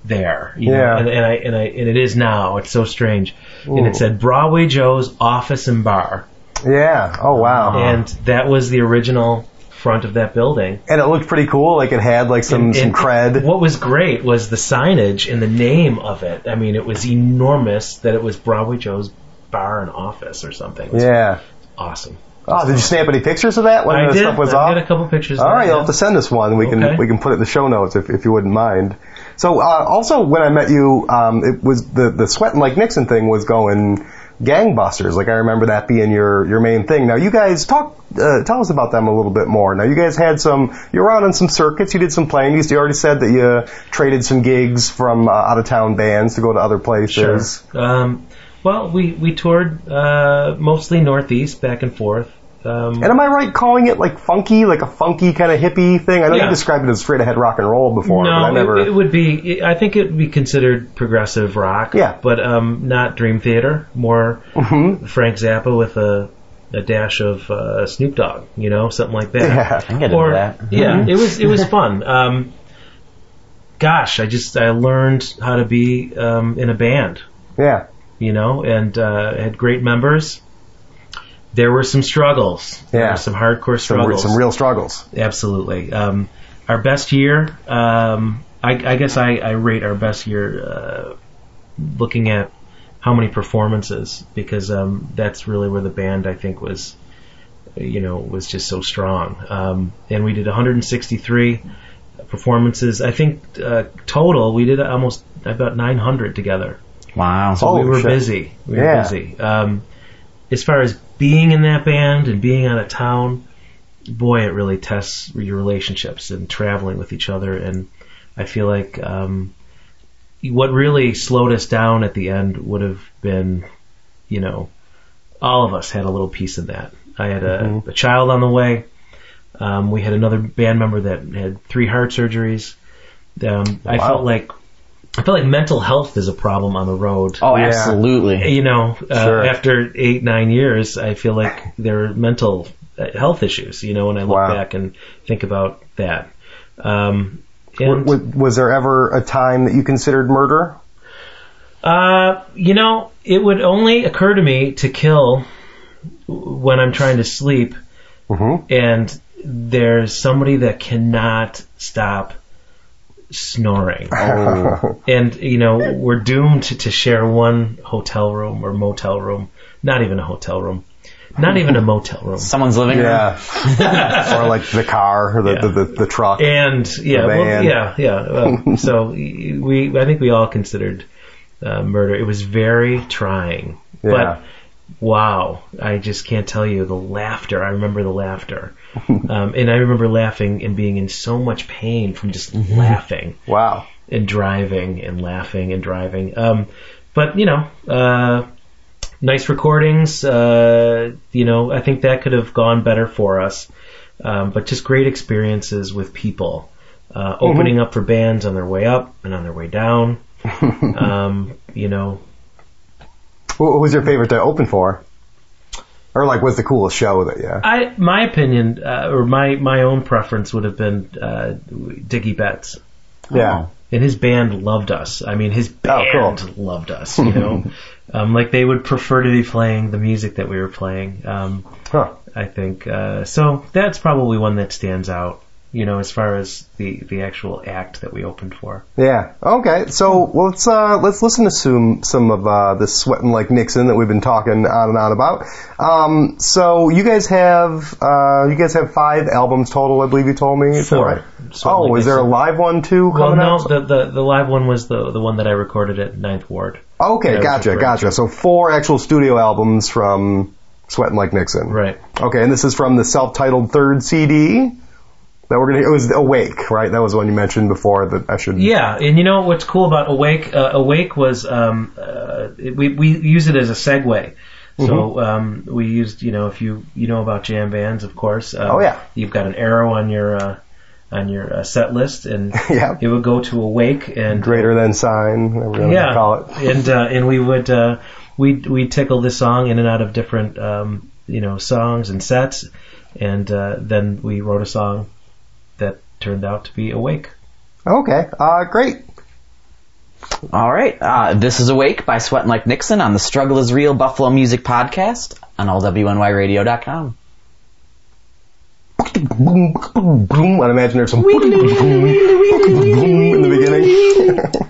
there. You Yeah. know? and, and I and I and it is now. It's so strange. And it said Broadway Joe's Office and Bar, Yeah. Oh wow. and that was the original front of that building. And it looked pretty cool. Like it had like some And- some cred. What was great was the signage and the name of it. I mean, it was enormous that it was Broadway Joe's Bar and Office or something. Yeah. awesome. Oh, did you snap any pictures of that when I the did. stuff was I off? did a couple pictures. All right, you'll have to send us one. We can we can put it in the show notes if, if you wouldn't mind. So uh, also when I met you, um, it was the the sweating like Nixon thing was going gangbusters. Like I remember that being your your main thing. Now you guys talk uh, tell us about them a little bit more. Now you guys had some you were out on some circuits. You did some playing. You already said that you traded some gigs from uh, out of town bands to go to other places. Um, well, we we toured uh, mostly Northeast, back and forth, Um, And am I right calling it like funky, like a funky kind of hippie thing? I know Yeah. you described it as straight ahead rock and roll before, but I no, never. it, it would be. I think it would be considered progressive rock. Yeah. but um, not Dream Theater. More Mhm. Frank Zappa with a a dash of uh, Snoop Dogg. You know, something like that. Yeah. I get or that. yeah, it was it was fun. Um, gosh, I just I learned how to be um, in a band, yeah. you know, and uh, had great members. There were some struggles. There Yeah. were some hardcore Some, re- struggles. some real struggles. Absolutely. Um, our best year, um, I, I guess I, I rate our best year uh, looking at how many performances because um, that's really where the band I think was, you know, was just so strong. Um, and we did 163 performances. I think uh, total we did almost about 900 together. Wow. So Holy we were shit. busy. We were Yeah. busy. Um, as far as being in that band and being out of town, boy, it really tests your relationships and traveling with each other. And I feel like um, what really slowed us down at the end would have been, you know, all of us had a little piece in that. I had a, a child on the way. Um, we had another band member that had three heart surgeries. Um, I felt like I feel like mental health is a problem on the road. Oh, Yeah. absolutely. You know, uh, Sure. after eight nine years, I feel like there are mental uh, health issues. You know, when I look Wow. back and think about that. Um, W- and, w- was there ever a time that you considered murder? Uh, you know, it would only occur to me to kill when I'm trying to sleep, Mm-hmm. and there's somebody that cannot stop snoring. Oh. And, you know, we're doomed to share one hotel room or motel room. Not even a hotel room. Not even a motel room. Someone's living room. Yeah. or like the car or the, Yeah. the, the, the truck. And yeah, The well, yeah, yeah. Uh, so we, I think we all considered uh, murder. It was very trying, Yeah. but wow, I just can't tell you the laughter. I remember the laughter, um, and I remember laughing and being in so much pain from just laughing wow. and driving and laughing and driving. Um, but you know, uh, nice recordings. Uh, you know, I think that could have gone better for us. Um, but just great experiences with people, uh, opening up for bands on their way up and on their way down. um, you know, What was your favorite to open for? Or like, what's the coolest show that you? I my opinion uh, or my my own preference would have been uh, Dickey Betts. Yeah. and his band loved us. I mean, his Oh, band cool. loved us. You know, um, like they would prefer to be playing the music that we were playing. Um, Huh. I think uh, so. That's probably one that stands out. You know, as far as the the actual act that we opened for. Yeah. Okay. So well, let's uh, let's listen to some some of uh, this sweating like Nixon that we've been talking on and on about. Um, so you guys have uh, you guys have five albums total, I believe you told me. Is that Four. right? Oh, Like is there a live one too Well, no, out? the, the the live one was the the one that I recorded at Ninth Ward. Okay, that I was gotcha, gotcha. to. So four actual studio albums from Sweating Like Nixon. Right. Okay, and this is from the self-titled third CD that we're gonna. It was Awake, right? That was the one you mentioned before that I should. Yeah, and you know what's cool about Awake? Uh, Awake was um, uh, it, we we use it as a segue. So Mm-hmm. um, we used, you know, if you you know about jam bands, of course. Um, Oh, yeah. You've got an arrow on your uh, on your uh, set list, and Yeah. it would go to Awake and Greater than sign, whatever you yeah, call it. and uh, and we would uh, we we tickle this song in and out of different um, you know songs and sets, and uh, then we wrote a song turned out to be Awake. Okay, uh, great. All right. Uh, this is Awake by Sweating Like Nixon on the Struggle is Real Buffalo Music Podcast on allwnyradio.com. I'd imagine there's some in the beginning.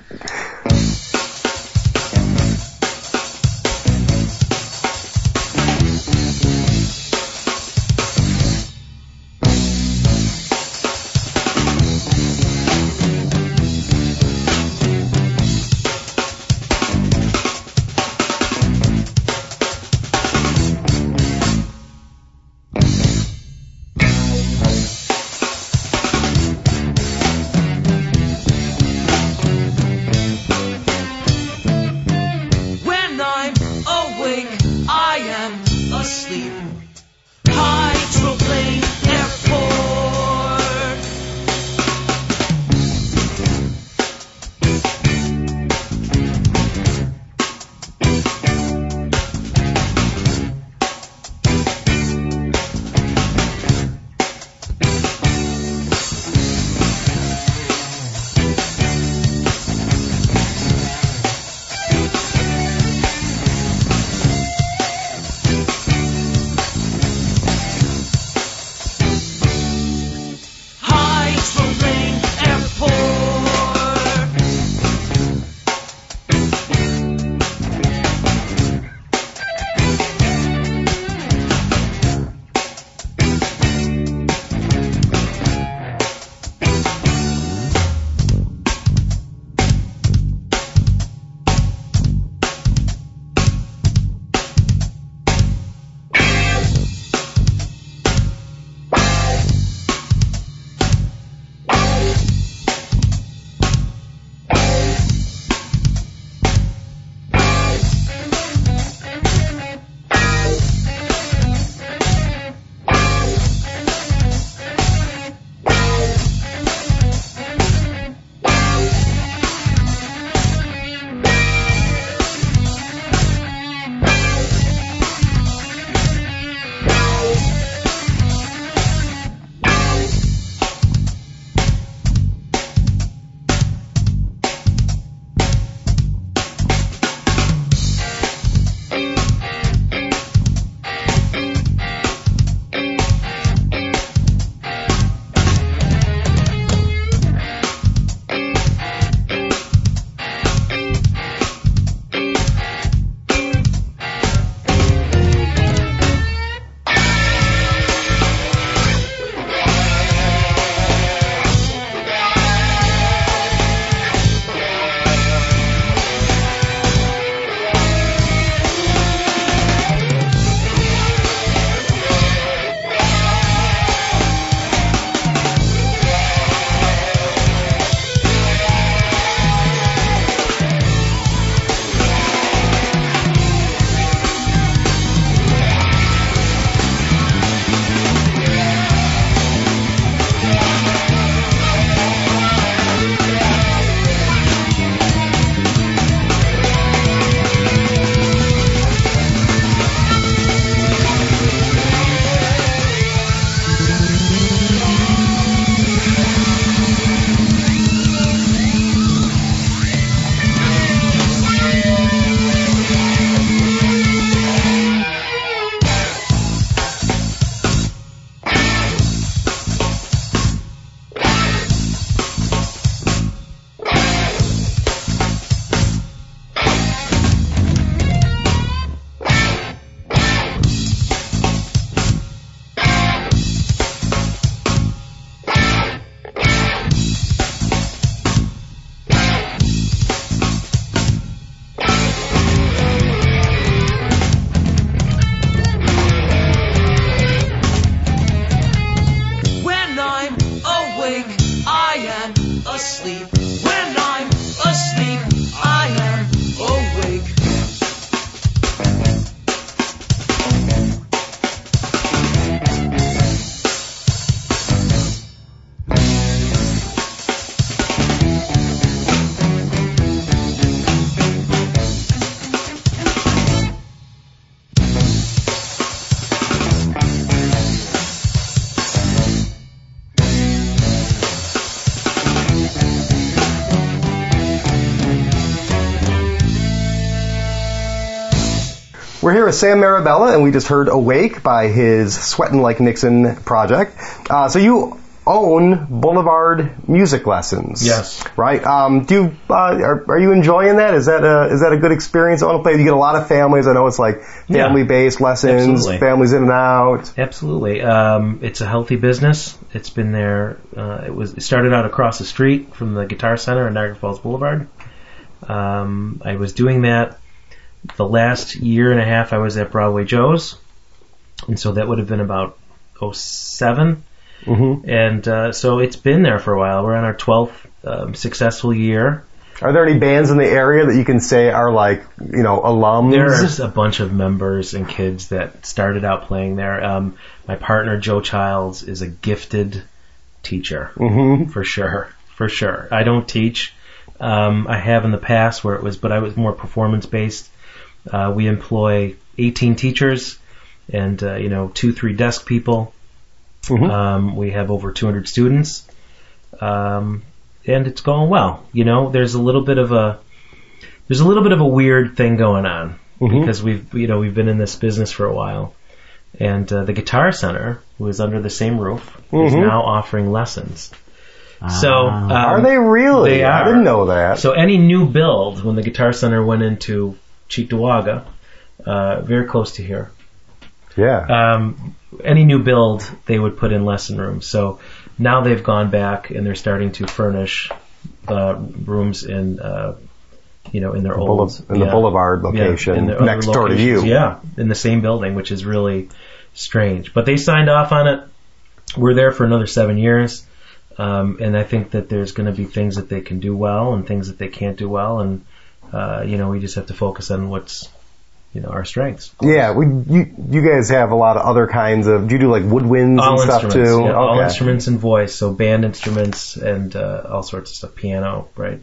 We're here with Sam Marabella, and we just heard Awake by his Sweatin' Like Nixon project. Uh, so you own Boulevard Music Lessons. Yes. Right? Um, do you, uh, are, are you enjoying that? Is that a, is that a good experience? I want to play. You get a lot of families. I know it's like family-based lessons, Absolutely. families in and out. Absolutely. Um, it's a healthy business. It's been there. Uh, it was. It started out across the street from the Guitar Center on Niagara Falls Boulevard. Um, I was doing that the last year and a half. I was at Broadway Joe's, and so that would have been about 07. Mm-hmm. And uh, so it's been there for a while. We're on our 12th um, successful year. Are there any bands in the area that you can say are like, you know, alums? There's a bunch of members and kids that started out playing there. Um, my partner Joe Childs is a gifted teacher hmm for sure, for sure. I don't teach. Um, I have in the past where it was, but I was more performance based. Uh, we employ 18 teachers and uh, you know two, three desk people. Mhm. Um, we have over 200 students, um, and it's going well. You know, there's a little bit of a there's a little bit of a weird thing going on Mhm. because we've you know we've been in this business for a while, and uh, the Guitar Center, who is under the same roof, is Mhm. now offering lessons. So um, Are they really? They are. I didn't know that. So any new build, when the Guitar Center went into Cheektowaga, uh, very close to here, yeah. um, any new build they would put in lesson rooms. So now they've gone back and they're starting to furnish uh, rooms in, uh, you know, in their old Boule- in the Boulevard location the next door to you. Yeah, in the same building, which is really strange. But they signed off on it. We're there for another seven years. Um, and I think that there's going to be things that they can do well and things that they can't do well, and uh, you know we just have to focus on what's you know our strengths. Yeah, we you you guys have a lot of other kinds of. Do you do like woodwinds all and stuff too? yeah, all instruments and voice, so band instruments and uh, all sorts of stuff, piano, right?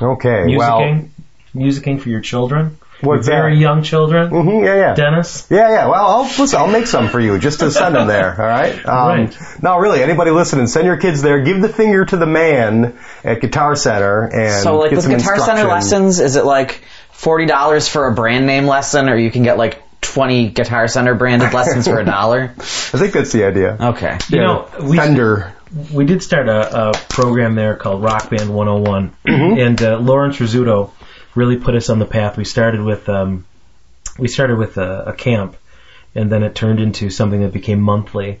Okay. Well. Musicking, musicking for your children, What's very that? young children. hmm yeah, yeah. Dennis, Yeah, yeah. Well, I'll listen. I'll make some for you just to send them there. All right. Um, Right. No, really. Anybody listening, send your kids there. Give the finger to the man at Guitar Center and So like get with some Guitar Center lessons, is it like forty dollars for a brand name lesson, or you can get like twenty Guitar Center branded lessons for a dollar? I think that's the idea. Okay. you Yeah, know we Fender. we did start a, a program there called Rock Band 101, Mm-hmm. and uh, Lawrence Rizzuto really put us on the path. We started with um, we started with a, a camp, and then it turned into something that became monthly,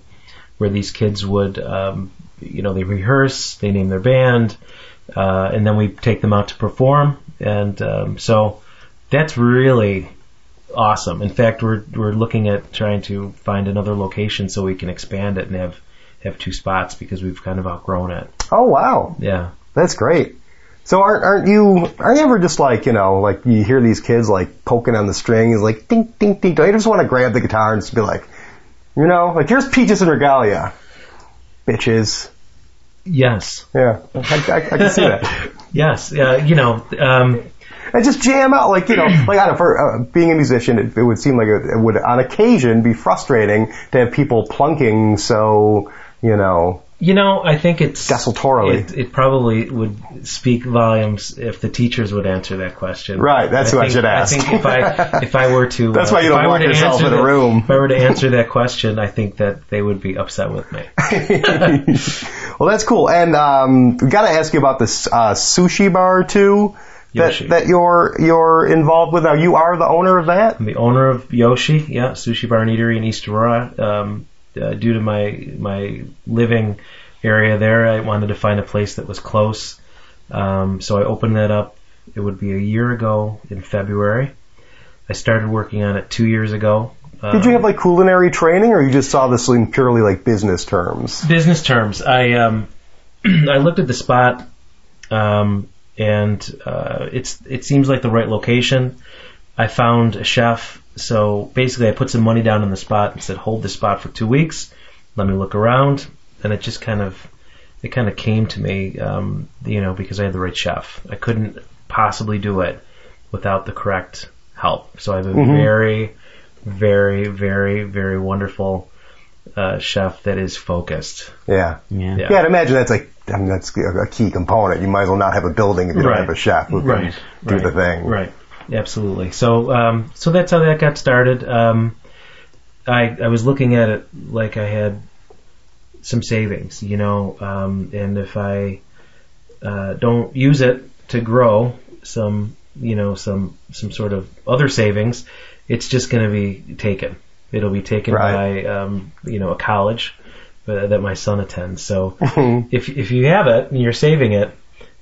where these kids would um, you know they rehearse, they name their band, uh, and then we take them out to perform, and um, so that's really awesome. In fact, we're we're looking at trying to find another location so we can expand it and have have two spots because we've kind of outgrown it. Oh wow, Yeah. that's great. So aren't aren't you aren't you ever just like you know like you hear these kids like poking on the strings like ding ding ding? You just want to grab the guitar and just be like, you know, like here's Peaches en Regalia, bitches. Yes. Yeah, I, I, I can see that. Yes. Uh, you know. Um, and just jam out like you know like I don't know, for uh, being a musician it, it would seem like it, it would on occasion be frustrating to have people plunking so you know you know, I think it's Desultorily. It, it probably would speak volumes if the teachers would answer that question. Right, that's who I think- should ask. I think if I if I were to That's uh, why you don't lock yourself answer in a room. If I were to answer that question, I think that they would be upset with me. well that's cool and um we got to ask you about this uh, sushi bar too that Yoshi. that you're you're involved with now you are the owner of that I'm the owner of Yoshi, yeah, Sushi Bar and Eatery in East Aurora. Um, uh, due to my my living area there, I wanted to find a place that was close. Um, so I opened that up. It would be a year ago in February. I started working on it two years ago. Um, did you have like culinary training or you just saw this in purely like business terms business terms? I um, I looked at the spot, um, and uh, it's it seems like the right location. I found a chef, so basically I put some money down on the spot and said, "Hold this spot for two weeks, let me look around," and it just kind of it kind of came to me, um, you know, because I had the right chef. I couldn't possibly do it without the correct help. So I have a very, very, very, very wonderful uh, chef that is focused. yeah Yeah. Yeah. yeah I'd imagine that's like I mean, that's a key component you might as well not have a building if you don't Right. have a chef who can Right. do Right. the thing Right. Absolutely. So, um, so that's how that got started. Um, I I was looking at it like I had some savings, you know, um, and if I uh, don't use it to grow some, you know, some some sort of other savings, it's just going to be taken. It'll be taken Right. by, um, you know, a college uh, that my son attends. So if if you have it and you're saving it,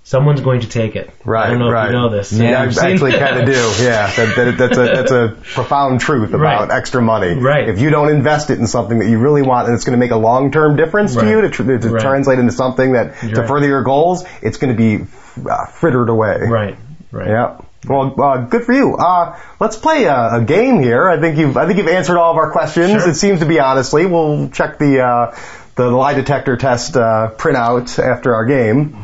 someone's going to take it. Right, I don't know right. if you know this. Yeah, I actually kind of do. Yeah, that, that, that's a that's a profound truth about Right. extra money. Right. If you don't invest it in something that you really want and it's going to make a long term difference to you to, tr- to Right. translate into something that to further your goals, it's going to be uh, frittered away. Right, right. Yeah. Well, uh, good for you. Uh, let's play a, a game here. I think you've I think you've answered all of our questions. Sure. It seems to be honestly. We'll check the uh, the lie detector test uh, printout after our game.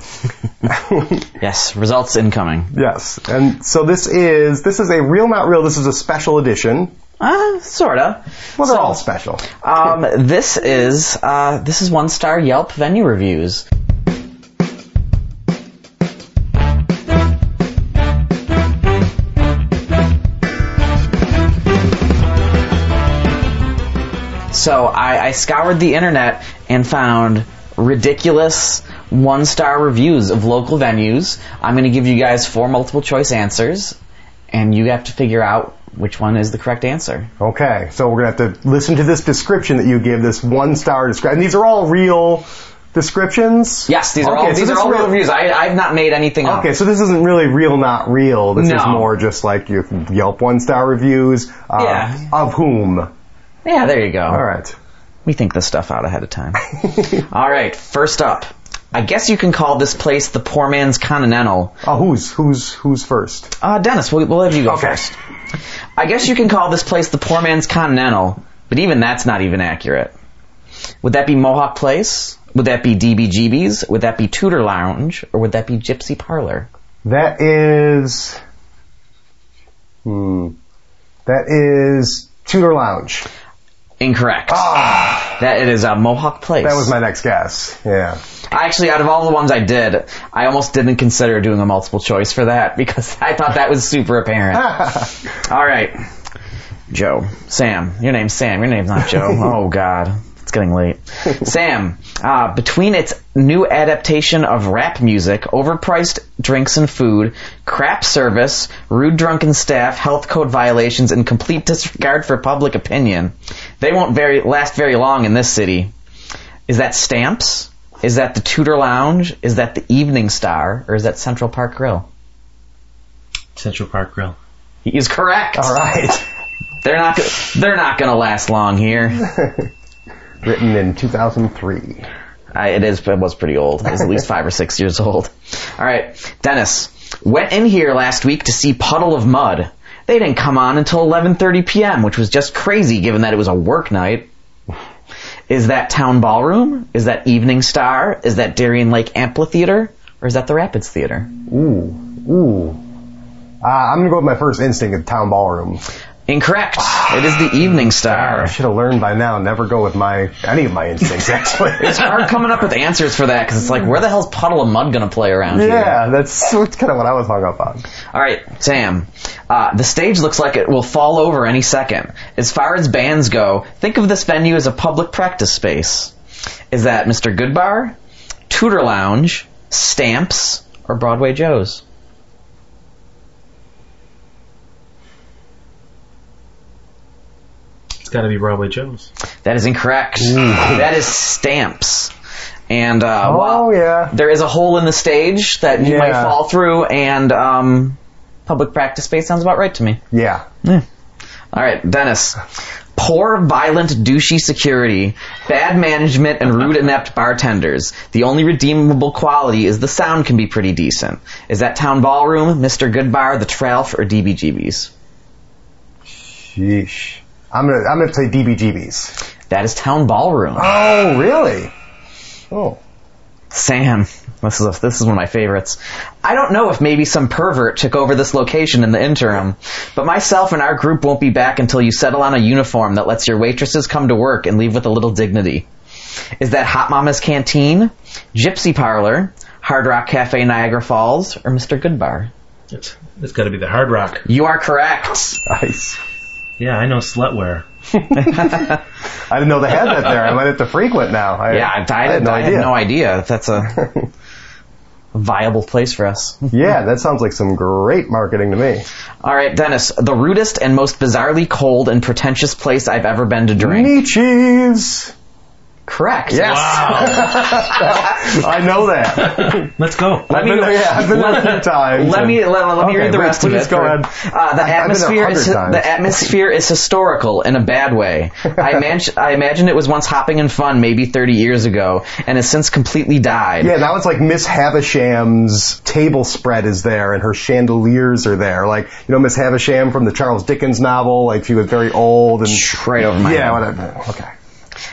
Yes, results incoming. Yes, and so this is this is a real not real. This is a special edition. Uh, sorta. Well, they're So- all special. Um, this is uh, this is one star Yelp venue reviews. So I, I scoured the internet and found ridiculous one star reviews of local venues. I'm going to give you guys four multiple choice answers, and you have to figure out which one is the correct answer. Okay, so we're gonna have to listen to this description that you give. This one star description. And these are all real descriptions. Yes, these are Okay, all so these are all real- reviews. I, I've not made anything up. Okay, so this isn't really real, not real. This is more just like your Yelp one star reviews. Uh, Yeah. Of whom? Yeah, there you go. All right. We think this stuff out ahead of time. all right, first up. I guess you can call this place the poor man's Continental. Oh, who's who's who's first? Uh, Dennis, we'll, we'll have you go Okay. first. I guess you can call this place the poor man's Continental, but even that's not even accurate. Would that be Mohawk Place? Would that be DBGB's? Would that be Tudor Lounge? Or would that be Gypsy Parlor? That is. Hmm. That is Tudor Lounge. Incorrect. Ah! That it is a Mohawk Place. That was my next guess. Yeah. Actually, out of all the ones I did, I almost didn't consider doing a multiple choice for that because I thought that was super apparent. all right, Joe, Sam. Your name's Sam. Your name's not Joe. oh God, getting late. Sam, uh, between its new adaptation of rap music, overpriced drinks and food, crap service, rude drunken staff, health code violations, and complete disregard for public opinion, they won't very last very long in this city. Is that Stamps? Is that the Tudor Lounge? Is that the Evening Star? Or is that Central Park Grill? Central Park Grill. He is correct. All right. They're not. They're not going to last long here. Written in 2003. I, it is. It was pretty old. It was at least five or six years old. All right, Dennis went in here last week to see Puddle of Mudd. They didn't come on until 11:30 p.m., which was just crazy given that it was a work night. Is that Town Ballroom? Is that Evening Star? Is that Darien Lake Amphitheater? Or is that the Rapids Theater? Ooh. Ooh. Uh, I'm gonna go with my first instinct of Town Ballroom. Incorrect. It is the Evening star. I should have learned by now. Never go with my any of my instincts actually. It's hard coming up with answers for that because it's like, where the hell's Puddle of Mudd gonna play around here? yeah, that's, that's kind of what I was hung up on. All right, Sam. Uh, the stage looks like it will fall over any second. As far as bands go, think of this venue as a public practice space. Is that Mr. Goodbar, Tudor Lounge, Stamps, or Broadway Joe's? Got to be Broadway Joe's. That is incorrect. That is Stamps. And uh, Oh while yeah. there is a hole in the stage that you might fall through, and um, public practice space sounds about right to me. Yeah. All right, Dennis. Poor, violent, douchey security, bad management, and rude, inept bartenders. The only redeemable quality is the sound can be pretty decent. Is that Town Ballroom, Mr. Goodbar, The Tralf, or DBGB's? Sheesh. I'm gonna I'm gonna say DBGBs. That is Town Ballroom. Oh really? Oh. Sam, this is a, this is one of my favorites. I don't know if maybe some pervert took over this location in the interim, but myself and our group won't be back until you settle on a uniform that lets your waitresses come to work and leave with a little dignity. Is that Hot Mama's Canteen, Gypsy Parlor, Hard Rock Cafe Niagara Falls, or Mr. Goodbar? It's it's got to be the Hard Rock. You are correct. Nice. Yeah, I know slutwear. I didn't know they had that there. I might have to frequent now. I, Yeah, I, I, had no I idea. had no idea that's a viable place for us. Yeah, that sounds like some great marketing to me. All right, Dennis, the rudest and most bizarrely cold and pretentious place I've ever been to drink. Nietzsche's. Correct. Yes. I know that. Let's go. I've been there, yeah, I've been there a few times. Let me and- let, let me Okay, read the rest of please it. go ahead. Uh, the I've been there a atmosphere is times. the atmosphere is historical in a bad way. I, man- I imagine it was once hopping and fun maybe 30 years ago and has since completely died. Yeah, now it's like Miss Havisham's table spread is there and her chandeliers are there. Like, you know, Miss Havisham from the Charles Dickens novel, like she was very old and Right over my yeah, head. whatever. Okay.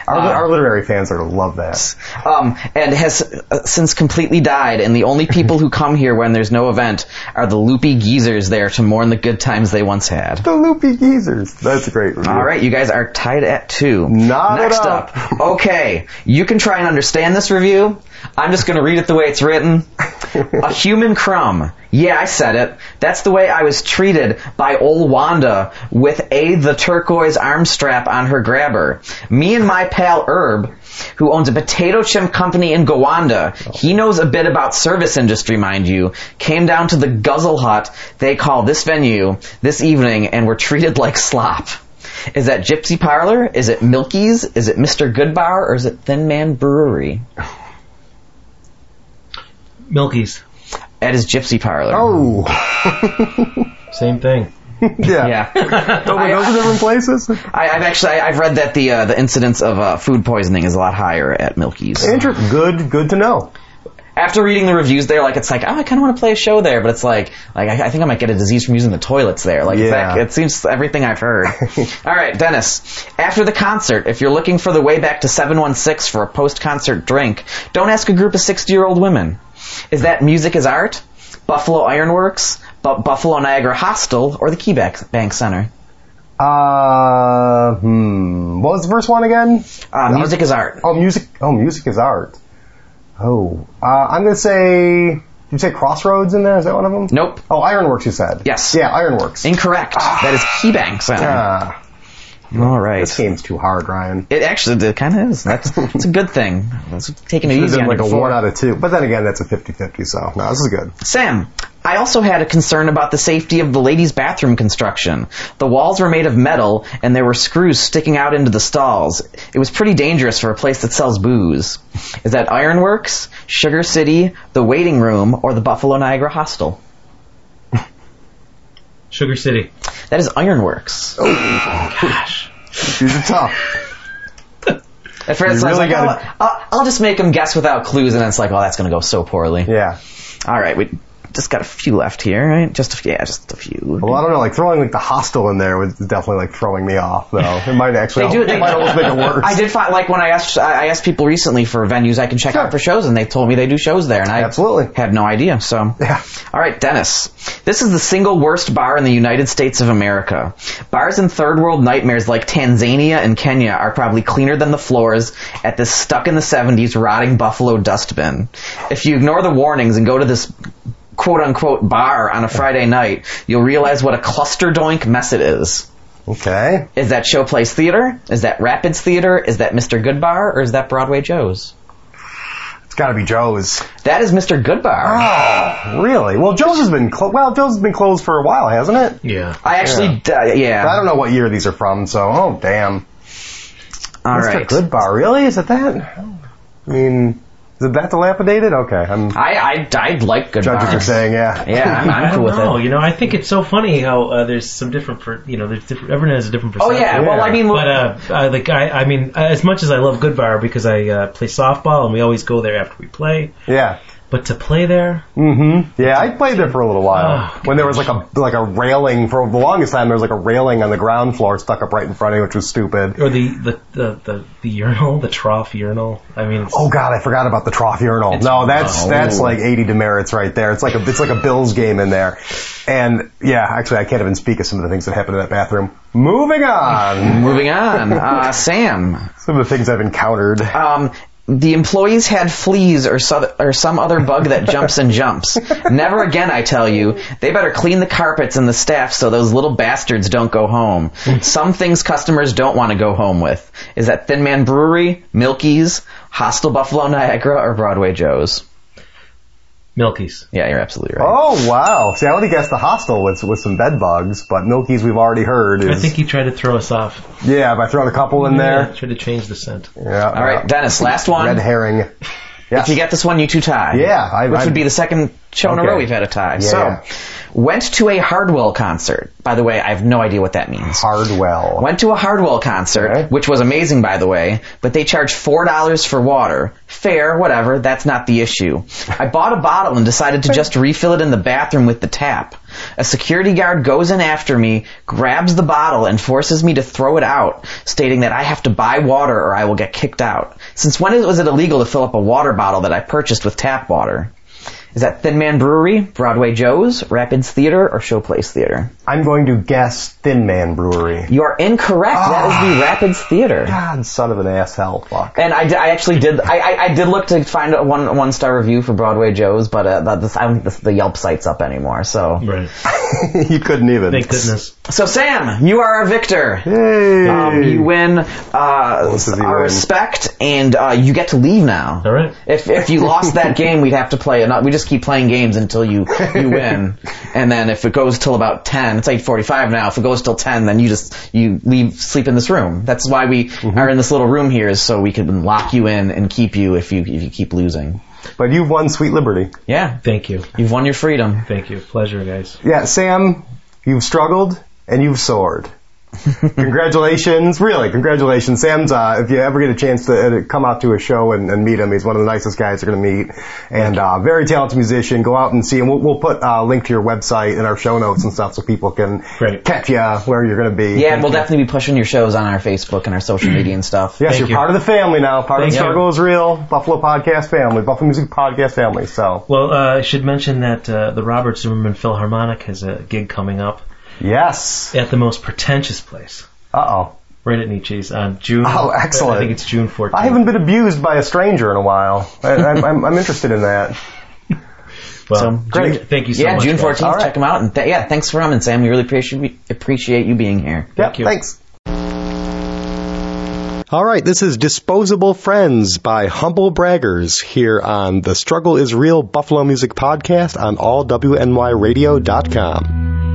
Our, our literary fans are gonna love that. Um, and has uh, since completely died, and the only people who come here when there's no event are the loopy geezers there to mourn the good times they once had. The Loopy Geezers. That's a great review. All right, you guys are tied at two. Not Next up. up. Okay, you can try and understand this review. I'm just going to read it the way it's written. a human crumb. Yeah, I said it. That's the way I was treated by old Wanda with a the turquoise arm strap on her grabber. Me and my pal Herb, who owns a potato chip company in Gowanda, he knows a bit about service industry, mind you, came down to the guzzle hut they call this venue this evening and were treated like slop. Is that Gypsy Parlor? Is it Milky's? Is it Mr. Goodbar? Or is it Thin Man Brewery? Milkie's. At his Gypsy Parlor. Oh, Same thing. yeah. Yeah. Don't we go to different places? I, I've actually I, I've read that the uh, the incidence of uh, food poisoning is a lot higher at Milkie's. Inter- good, good to know. After reading the reviews there, like it's like oh I kind of want to play a show there, but it's like like I, I think I might get a disease from using the toilets there. Like Yeah. that, it seems everything I've heard. All right, Dennis. After the concert, if you're looking for the way back to 716 for a post-concert drink, don't ask a group of 60-year-old women. Is that Music is Art, Buffalo Ironworks, Bu- Buffalo Niagara Hostel, or the Key Bank Center? Uh, hmm. What was the first one again? Uh, music is Art. Oh, music. Oh, music is art. Oh, uh, I'm gonna say. Did you say Crossroads in there? Is that one of them? Nope. Oh, Ironworks. You said. Yes. Yeah, Ironworks. Incorrect. that is KeyBank Center. Ah, All right. this game's too hard, Ryan. It actually it kind of is. That's it's a good thing. That's taking it easy been like a before. one out of two. But then again, that's a 50-50, so no, this is good. Sam, I also had a concern about the safety of the ladies' bathroom construction. The walls were made of metal, and there were screws sticking out into the stalls. It was pretty dangerous for a place that sells booze. Is that Ironworks, Sugar City, the Waiting Room, or the Buffalo Niagara Hostel? Sugar City. That is Ironworks. Oh, gosh. These are tough. At first, You I was really like, gotta- oh, I'll, I'll just make them guess without clues, and then it's like, oh, that's going to go so poorly. Yeah. All right, we just got a few left here, right? Just a few, yeah, just a few. Well, I don't know. Like throwing like the hostel in there was definitely like throwing me off, though. It might actually. They do. They it might almost make it worse. I did find like when I asked I asked people recently for venues I can check Sure. out for shows, and they told me they do shows there, and I Absolutely. had no idea. So, Yeah. all right, Dennis, this is the single worst bar in the United States of America. Bars in third world nightmares like Tanzania and Kenya are probably cleaner than the floors at this stuck in the 70s rotting Buffalo dustbin. If you ignore the warnings and go to this quote unquote bar on a Friday night, you'll realize what a cluster doink mess it is. Okay. Is that Showplace Theater? Is that Rapids Theater? Is that Mr. Goodbar? Or is that Broadway Joe's? It's got to be Joe's. That is Mr. Goodbar. Oh, really? Well, Joe's has been clo- well. Joe's has been closed for a while, hasn't it? Yeah. I actually, d- uh, yeah. I don't know what year these are from, so oh damn. All Mr. right. Good Bar, really? Is it that? I mean, is that dilapidated? Okay, I'm. I, I, I like Goodbar. Judges are saying, yeah. Yeah, I'm, I I'm cool with know. it. You know, I think it's so funny how uh, there's some different, per, you know, there's different. Everyone has a different Oh perception. yeah, well I mean, But uh, I, like I, I mean, as much as I love Good Bar because I uh, play softball and we always go there after we play, Yeah. But to play there, Mm-hmm. Yeah, I played there for a little while. Oh, when there was like a like a railing for the longest time, there was like a railing on the ground floor stuck up right in front of you, which was stupid. or the the the, the, the urinal, the trough urinal. I mean, it's, Oh god, I forgot about the trough urinal. no, that's oh. that's like 80 demerits right there. It's like a it's like a Bills game in there. And yeah, actually, I can't even speak of some of the things that happened in that bathroom. Moving on, Moving on, uh, Sam. some of the things I've encountered. Um, the employees had fleas or, so, or some other bug that jumps and jumps. Never again, I tell you. They better clean the carpets and the staff so those little bastards don't go home. some things customers don't want to go home with. Is that Thin Man Brewery, Milkie's, Hostel Buffalo Niagara, or Broadway Joe's? Milkie's. Yeah, you're absolutely right. Oh wow! See, I would have guessed the hostel with with some bed bugs, but Milkie's we've already heard is I think he tried to throw us off. yeah. By throwing a couple in Yeah, there, tried to change the scent. yeah. All right, Dennis, last one. red herring. If you get this one, you two tie. Yeah, I- which I- would be the second show in a row we've had a tie. Yeah, so, yeah. went to a Hardwell concert. By the way, I have no idea what that means. Hardwell. Went to a Hardwell concert, Okay. which was amazing, by the way, but they charged four dollars for water. Fair, whatever. That's not the issue. I bought a bottle and decided to just refill it in the bathroom with the tap. A security guard goes in after me, grabs the bottle, and forces me to throw it out, stating that I have to buy water or I will get kicked out. Since when was it illegal to fill up a water bottle that I purchased with tap water? Is that Thin Man Brewery, Broadway Joe's, Rapids Theater, or Showplace Theater? I'm going to guess Thin Man Brewery. You are incorrect. That is the Rapids Theater. God, son of an ass hell, fuck. And I, I actually did. I, I, I did look to find a one one star review for Broadway Joe's, but uh, that, this, I don't think this, the Yelp site's up anymore. So, Right. you couldn't even. Thank goodness. So Sam, you are our victor. Hey. Um, you win uh, our win? respect, and uh, you get to leave now. All right. If if you lost that game, we'd have to play another. We just keep playing games until you you win, and then if it goes till about ten, it's eight forty five now. If it goes till ten, then you just you leave sleep in this room. That's why we Mm-hmm. are in this little room here, is so we can lock you in and keep you if you if you keep losing. But you've won Sweet Liberty. Yeah, Thank you. you've won your freedom. Thank you. Pleasure, guys. Yeah, Sam, you've struggled and you've soared. congratulations, really, congratulations. Sam's, uh, if you ever get a chance to uh, come out to a show and, and meet him, he's one of the nicest guys you're going to meet. And, uh, very talented musician. Go out and see him. We'll, we'll put a link to your website in our show notes and stuff so people can Great. catch you where you're going to be. Yeah, we'll definitely be pushing your shows on our Facebook and our social media and stuff. Yes, Thank you're you. part of the family now. Part of the you. struggle is real. Buffalo Podcast family, Buffalo Music Podcast family. So, Well, uh, I should mention that uh, the Robert Zimmerman Philharmonic has a gig coming up yes. at the most pretentious place, Uh oh. right at Nietzsche's on June. Oh, excellent. I think it's June 14th. I haven't been abused by a stranger in a while. I, I'm, I'm, I'm interested in that. Well, So, Great. June- thank you so yeah, much. June 14th. All right. Check them out. And th- yeah, thanks for coming, Sam. We really appreciate appreciate you being here. Yep, you. thanks. All right, this is Disposable Friends by Humble Braggers here on the Struggle is Real Buffalo Music Podcast on allwnyradio.com.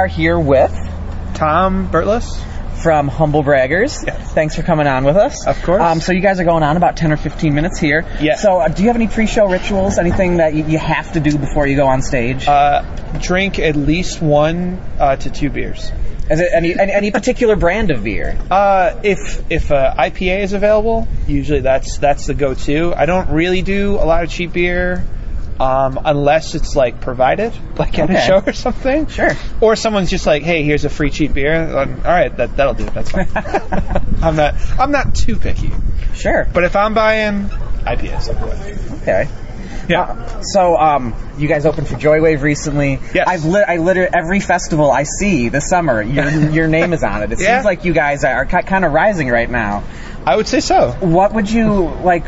are here with Tom Bertless. from Humble Braggers. Yes. Thanks for coming on with us. Of course. Um, so you guys are going on about 10 or 15 minutes here. Yeah. So uh, do you have any pre-show rituals? Anything that you, you have to do before you go on stage? Uh, drink at least one uh, to two beers. Is it any, any any particular brand of beer? Uh, if if uh, IPA is available, usually that's that's the go-to. I don't really do a lot of cheap beer. Um, unless it's like provided, like at Okay. a show or something. Sure. Or someone's just like, "Hey, here's a free cheap beer." Um, all right, that that'll do. That's fine. I'm not I'm not too picky. Sure. But if I'm buying IPAs, Okay. yeah. So, um, you guys opened for Joywave recently. Yes. I've lit, I literally every festival I see this summer, your your name is on it. It Yeah. seems like you guys are ki- kind of rising right now. I would say so. What would you like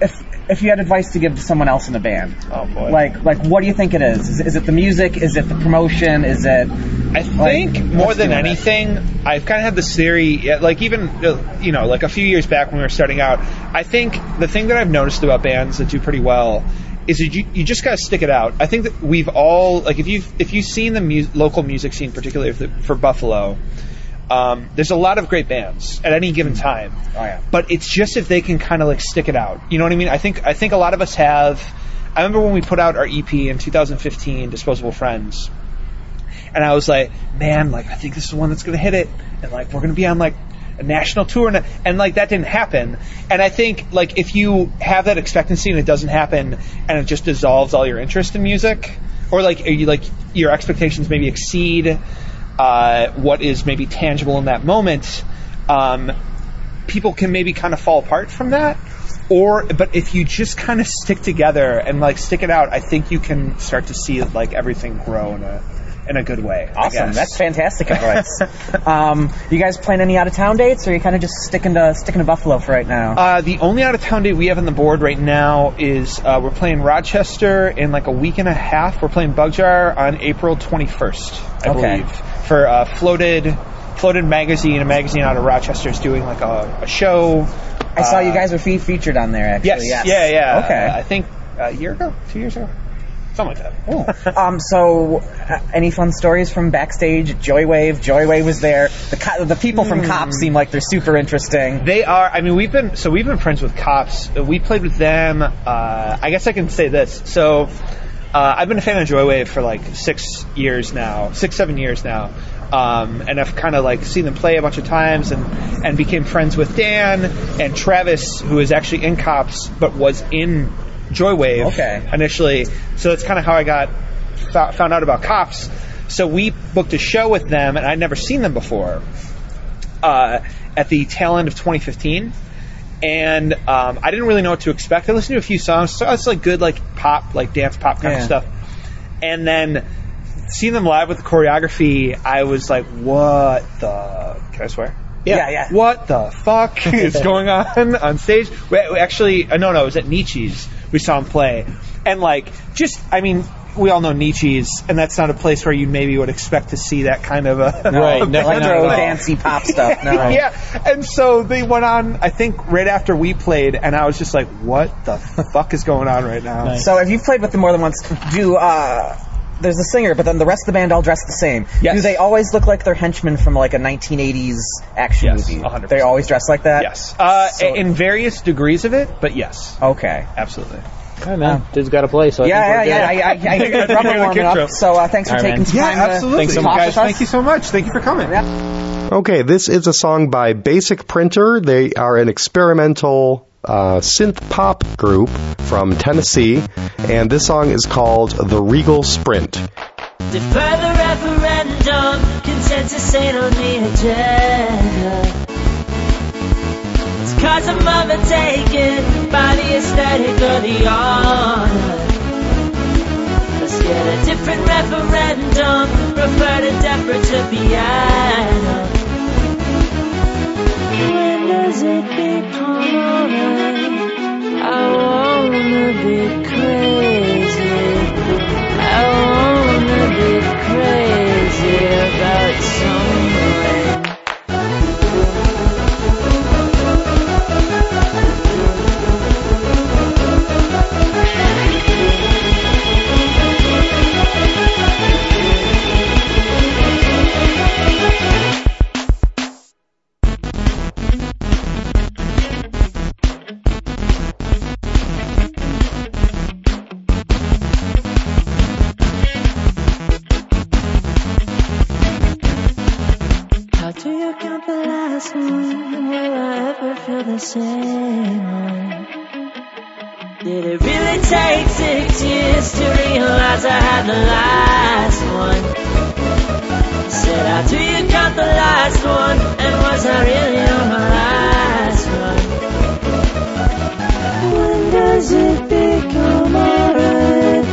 if if you had advice to give to someone else in the band? Oh boy. Like like what do you think it is? Is, it- is it the music? Is it the promotion? Is it I think more than doing it? anything, I've kind of had this theory, like even, uh, you know, like a few years back when we were starting out, I think the thing that I've noticed about bands that do pretty well is that you, you just gotta stick it out. I think that we've all, like if you've, if you've seen the mu- local music scene, particularly for, for Buffalo, um, there's a lot of great bands at any given time. Oh, yeah. But it's just if they can kind of like stick it out. You know what I mean? I think I think a lot of us have. I remember when we put out our EP in 2015, Disposable Friends, and I was like, man, like I think this is the one that's gonna hit it, and like we're gonna be on like a national tour, and, and like that didn't happen. And I think like if you have that expectancy and it doesn't happen, and it just dissolves all your interest in music, or like you like your expectations maybe exceed uh, what is maybe tangible in that moment. Um, people can maybe kind of fall apart from that or but if you just kind of stick together and like stick it out i think you can start to see like everything grow in a in a good way awesome? That's fantastic advice. um, you guys plan any out of town dates, or are you kind of just sticking to sticking to Buffalo for right now? uh, the only out of town date we have on the board right now is uh, we're playing Rochester in like a week and a half. We're playing Bugjar on April 21st, I Okay. believe, for uh, Floated Floated Magazine. A magazine out of Rochester is doing like a, a show. I saw uh, you guys were fe- featured on there. Actually, Yes, yeah, yeah. Okay. Uh, I think a year ago, two years ago, something like that. Cool. um, so, uh, any fun stories from backstage? Joywave. Joywave was there. The co- the people from Cops seem like they're super interesting. They are. I mean, we've been so we've been friends with cops. Uh, We played with them. Uh, I guess I can say this. So uh, I've been a fan of Joywave for like six years now, six seven years now, um, and I've kind of like seen them play a bunch of times, and and became friends with Dan and Travis, who is actually in Cops but was in Joywave Okay. initially. So that's kind of how I got fo- found out about Cops. So we booked a show with them, and I'd never seen them before uh, at the tail end of 2015, and um, I didn't really know what to expect. I listened to a few songs, so it's like good, like pop, like dance pop kind Yeah. of stuff, and then seeing them live with the choreography, I was like, "What the? Can I swear?" Yeah, yeah. What the fuck is going on on stage? We, we actually, uh, no, no, it was at Nietzsche's. We saw him play, and like, just, I mean. We all know Nietzsche's, and that's not a place where you maybe would expect to see that kind of a Right, a no, band. not at Electro, all. dancey pop stuff. No. yeah. And so they went on, I think, right after we played, and I was just like, what the fuck is going on right now? Nice. So, if you've played with them more than once, do uh, there's a singer, but then the rest of the band all dress the same. Yes. Do they always look like they're henchmen from like a 1980s action Yes, movie? 100%. They always dress like that. Yes. Uh, So- in various degrees of it, but yes. Okay. Absolutely. All right, man. Dude's got to play, so I Yeah, think yeah, we're yeah. I, I, I heard You're the drummer warming up. So uh, thanks for All right, taking man. some Yeah, time. to absolutely. Thanks so talk much. with. Thank you so much. Thank you for coming. Yeah. Okay, this is a song by Basic Printer. They are an experimental uh, synth pop group from Tennessee, and this song is called The Regal Sprint. Defer the referendum, consensus ain't on the agenda. It's cause I'm overtaken by the aesthetic or the honor. Let's get a different referendum, prefer to defer to piano. Does it become alright? I wanna be crazy. I wanna be crazy about someone. Realize I had the last one? Said I do you count the last one? And was I really on my last one? When does it become alright?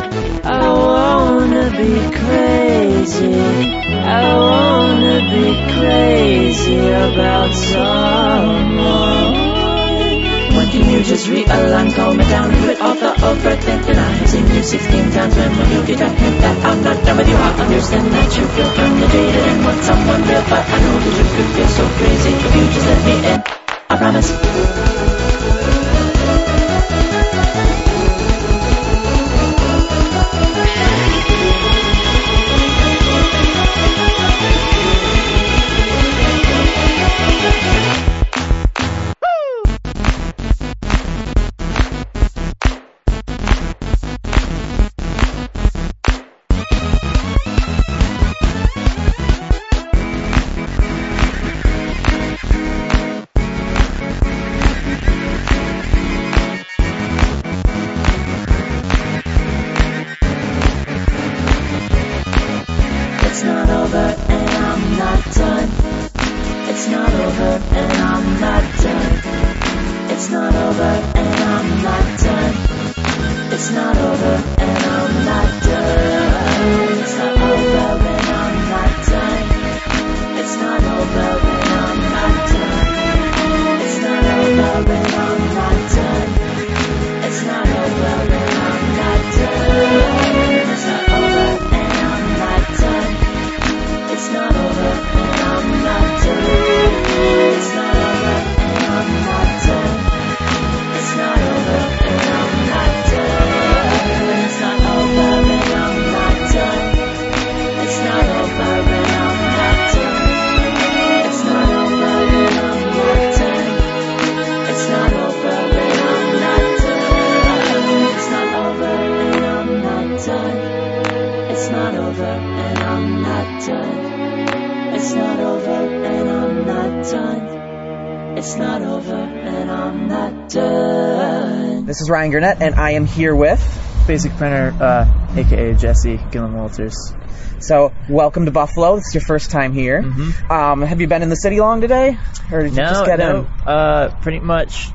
I wanna be crazy. I wanna be crazy about someone. You just realign, calm it down, and quit all the overthinking? I have seen you 16 times when when you get a hint that I'm not done with you, I understand that you feel kinda and want someone real, but I know that you could feel so crazy if you just let me in. I promise. I'm not done. It's not over and I'm not done. It's not over and I'm not done. It's not over and I'm not done. It's not over and I'm not done. This is Ryan Gurnett, and I am here with. Basic printer, uh, aka Jesse Gillen Walters. So, welcome to Buffalo. This is your first time here. Um, have you been in the city long today, or did you No, just get no, in? uh, pretty much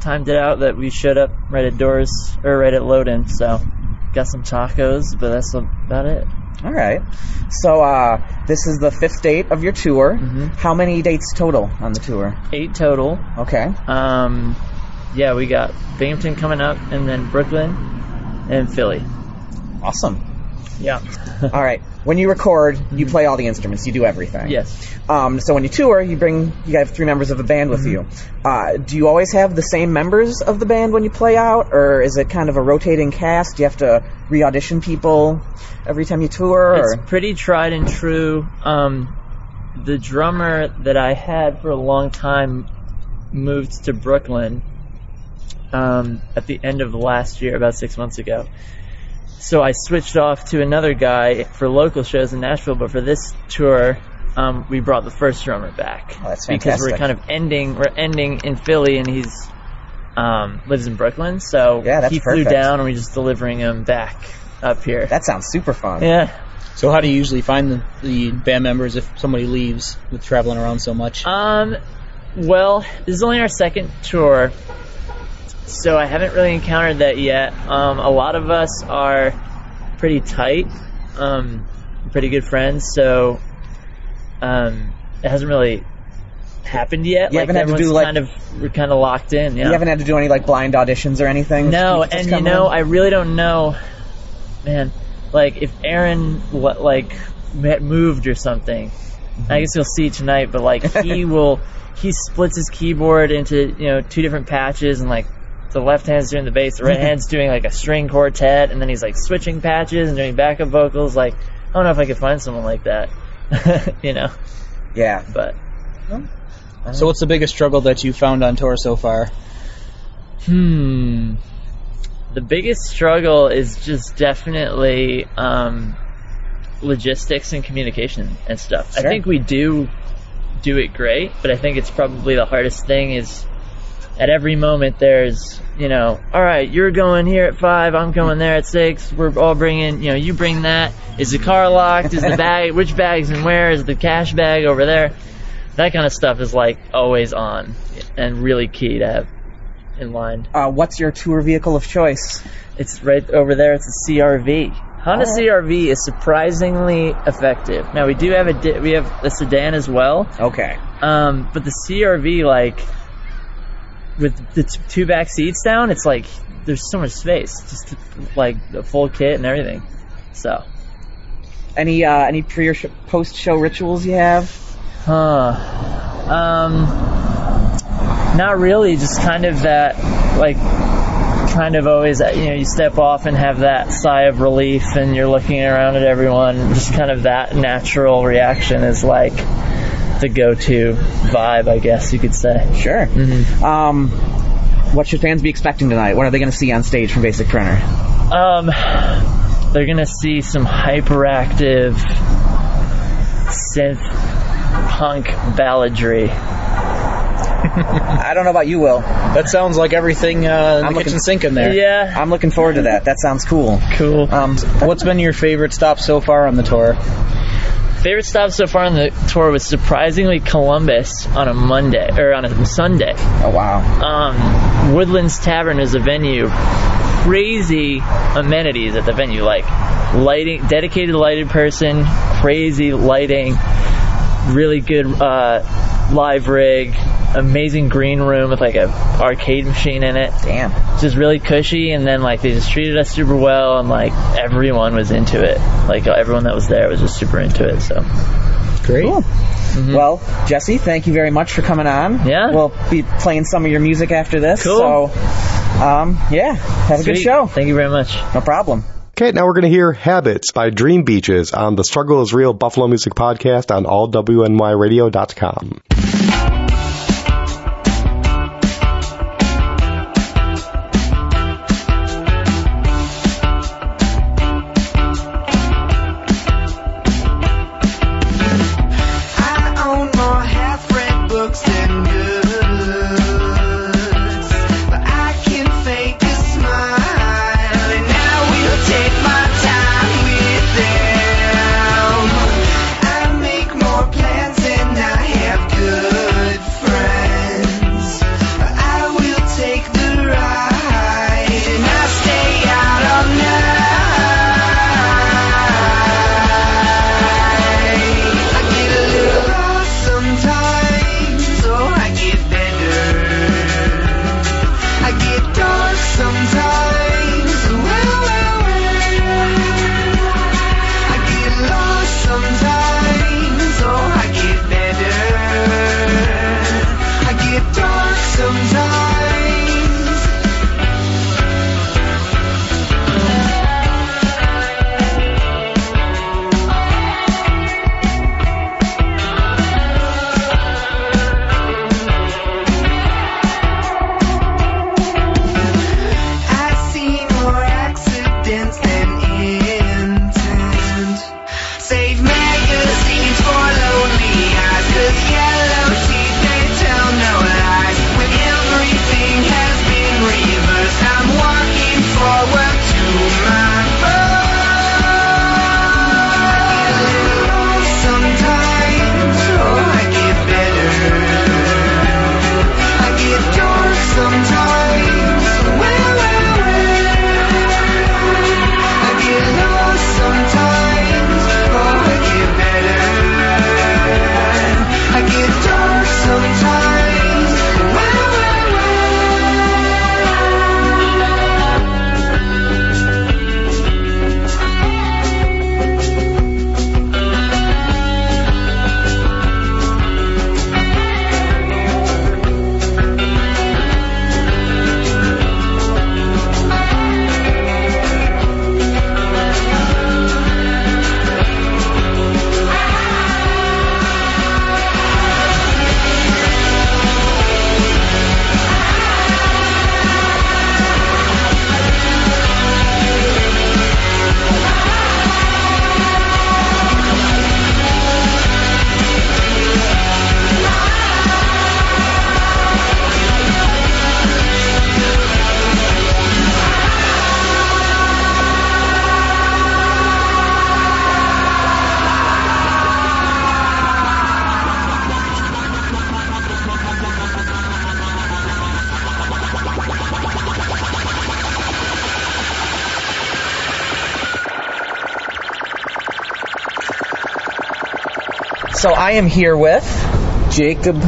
timed it out that we showed up right at doors or right at load-in. So got some tacos, but that's about it. All right. So, uh, this is the fifth date of your tour. Mm-hmm. How many dates total on the tour? Eight total. Okay. Um, yeah, we got Binghamton coming up, and then Brooklyn and Philly. Awesome. Yeah. All right. When you record, you play all the instruments. You do everything. yes. Um, so when you tour, you bring you have three members of a band with you. Uh, do you always have the same members of the band when you play out, or is it kind of a rotating cast? Do you have to re-audition people every time you tour? It's Or pretty tried and true. Um, the drummer that I had for a long time moved to Brooklyn um, at the end of last year, about six months ago. So I switched off to another guy for local shows in Nashville, but for this tour, um, we brought the first drummer back Oh, that's because we're kind of ending. We're ending in Philly, and he's um, lives in Brooklyn. So Yeah, that's he flew perfect. down, and we're just delivering him back up here. that sounds super fun. yeah. So how do you usually find the, the band members if somebody leaves with traveling around so much? Um, well, this is only our second tour, so I haven't really encountered that yet. Um, a lot of us are pretty tight, um, pretty good friends, so um, it hasn't really happened yet. You like haven't had to do, like- kind of we're kind of locked in. Yeah. You haven't had to do any like blind auditions or anything. No, and you know? I really don't know, man. Like if Aaron wa- like moved or something, I guess you'll see tonight. But like he will, he splits his keyboard into you know two different patches, and like the left hand's doing the bass, the right hand's doing like a string quartet, and then he's like switching patches and doing backup vocals. Like I don't know if I could find someone like that, you know. yeah. But so what's the biggest struggle that you found on tour so far? Hmm. The biggest struggle is just definitely um, logistics and communication and stuff. I think we do do it great, but I think it's probably the hardest thing is at every moment there's, you know, all right, you're going here at five, I'm going there at six. We're all bringing, you know, you bring that. Is the car locked? Is the bag? Which bag's and where? Is the cash bag over there? That kind of stuff is like always on and really key to have in line. Uh, what's your tour vehicle of choice? It's right over there. It's a CR-V. Honda CR-V is surprisingly effective. Now we do have a di- we have a sedan as well. Okay. Um, but the CR-V, like, with the t- two back seats down, it's like there's so much space, just like the full kit and everything. So, Any uh, any pre or sh- post show rituals you have? huh? Um, not really. Just kind of that, like, kind of always, you know, you step off and have that sigh of relief, and you're looking around at everyone. Just kind of that natural reaction is like the go-to vibe, I guess you could say. Sure. Um, what should fans be expecting tonight? What are they going to see on stage from Basic Printer? Um, they're gonna see some hyperactive synth punk balladry. I don't know about you, Will. That sounds like everything uh, in I'm the looking- kitchen sink in there. Yeah, I'm looking forward to that. That sounds cool. cool. Um, What's been your favorite stop so far on the tour? Favorite stop so far on the tour was surprisingly Columbus on a Monday or on a Sunday. oh wow. Um, Woodlands Tavern is a venue. Crazy amenities at the venue, like lighting, dedicated lighted person, crazy lighting, really good uh, live rig, amazing green room with like a arcade machine in it. Damn. It's just really cushy and then like they just treated us super well and like everyone was into it like everyone that was there was just super into it so Great. Cool. Well, Jesse, thank you very much for coming on. Yeah. We'll be playing some of your music after this. Cool. So, um, yeah, have a good show. thank you very much No problem. Okay, now we're going to hear Habits by dreambeaches on the Struggle is Real Buffalo Music Podcast on allwnyradio.com. So I am here with Jacob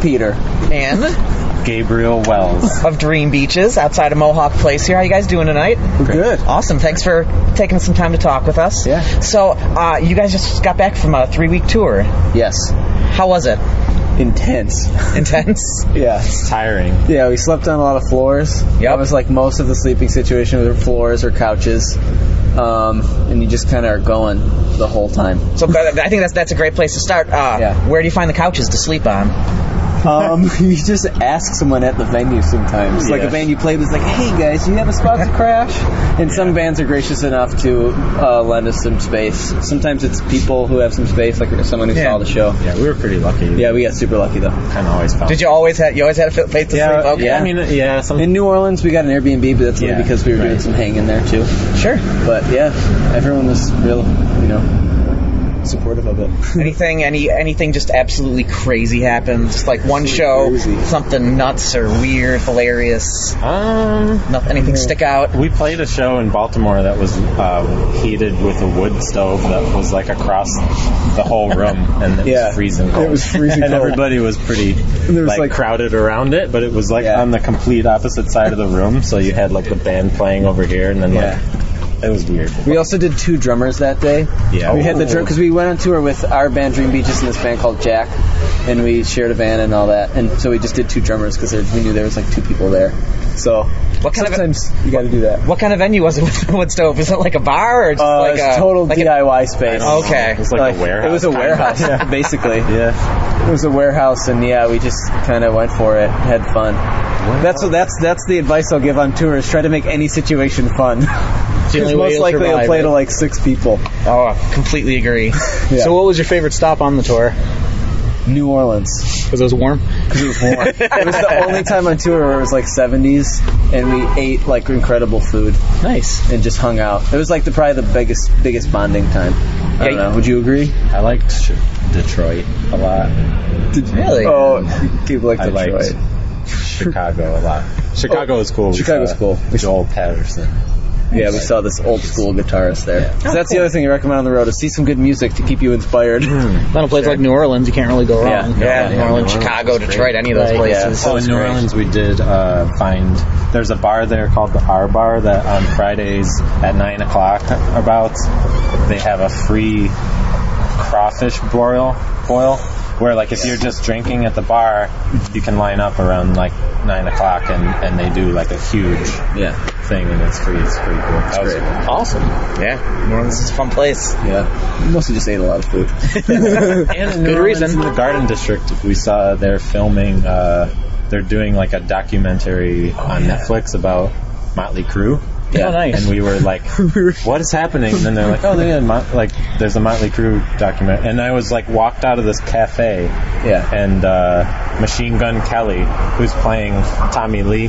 Peter and Gabriel Wells. of dreambeaches outside of Mohawk Place here. How you guys doing tonight? We're good. Awesome. Thanks for taking some time to talk with us. Yeah. So, uh, you guys just got back from a three week tour. Yes. How was it? Intense. Intense? Yeah. It's tiring. Yeah, we slept on a lot of floors. Yep. That was like most of the sleeping situation with floors or couches. Um, and you just kind of are going the whole time. So, I think that's that's a great place to start. Uh, Yeah. Where do you find the couches to sleep on? Um, you just ask someone at the venue sometimes. Like a band you play was like, "Hey guys, do you have a spot to crash?" And some bands are gracious enough to uh, lend us some space. Sometimes it's people who have some space, like someone who Yeah. saw the show. Yeah, we were pretty lucky. Yeah, we got super lucky though. kind of always felt. Did you always have you always had a place to Yeah, sleep? Okay. yeah. I mean, yeah. Some, In New Orleans, we got an Airbnb, but that's only because we were doing some hanging there too. Sure. But yeah, everyone was real, you know, supportive of it. Anything, any, anything, just absolutely crazy happens? Just like one show, Crazy. something nuts or weird, hilarious. um, Nothing, anything stick out. we played a show in Baltimore that was uh, heated with a wood stove that was like across the whole room, and it Yeah. was freezing cold. It was freezing cold, and everybody was pretty there was, like, like- crowded around it, but it was like Yeah. on the complete opposite side of the room. So you had like the band playing over here, and then Yeah. like it was weird. We also did two drummers that day. Yeah. We had the drum because we went on tour with our band dreambeaches and this band called Jack, and we shared a van and all that. And so we just did two drummers because we knew there was like two people there. So What kind of sometimes you got to do that. what kind of venue was it with the wood stove? Was it like a bar or just Uh, like a total like a- DIY space. Okay. It was like, a warehouse. It was a warehouse, Yeah. basically. Yeah. It was a warehouse, and yeah, we just kind of went for it, had fun. That's what that's that's the advice I'll give on tours. try to make any situation fun. the Because only most you'll likely you'll play it. to like six people. Oh, I completely agree. Yeah. So, what was your favorite stop on the tour? New Orleans. Because it was warm. Because it was warm. it was the only time on tour where it was like 70s, and we ate like incredible food Nice. and just hung out. It was like the probably the biggest biggest bonding time. I don't know. Would you agree? I liked Detroit a lot. Really? Oh, people like I Detroit. liked Chicago a lot. Chicago was cool. We Chicago's saw cool. Joel Paterson. Yeah, we saw this old school guitarist there. So that's the other thing you recommend on the road is see some good music to keep you inspired. Then a place like New Orleans, you can't really go Yeah. wrong. Yeah, New Orleans, New Chicago, Orleans was Detroit, any of those Right, yeah. places. Oh, in New Orleans, we did uh, find there's a bar there called the R Bar that on Fridays at nine o'clock about they have a free crawfish boil boil where like if you're just drinking at the bar, you can line up around like nine o'clock and, and they do like a huge yeah, thing and it's free. It's pretty cool. That was great. Awesome. Yeah, New Orleans is a fun place. yeah. We mostly just ate a lot of food. And in New Good Orleans, reason. in the Garden District, we saw they're filming. Uh, they're doing like a documentary on Netflix about Motley Crue. Yeah. Oh, nice. And we were like, "What is happening?" And then they're like, "Oh, they had Mot- like there's a Motley Crue document." And I was like, walked out of this cafe, Yeah. and uh, Machine Gun Kelly, who's playing Tommy Lee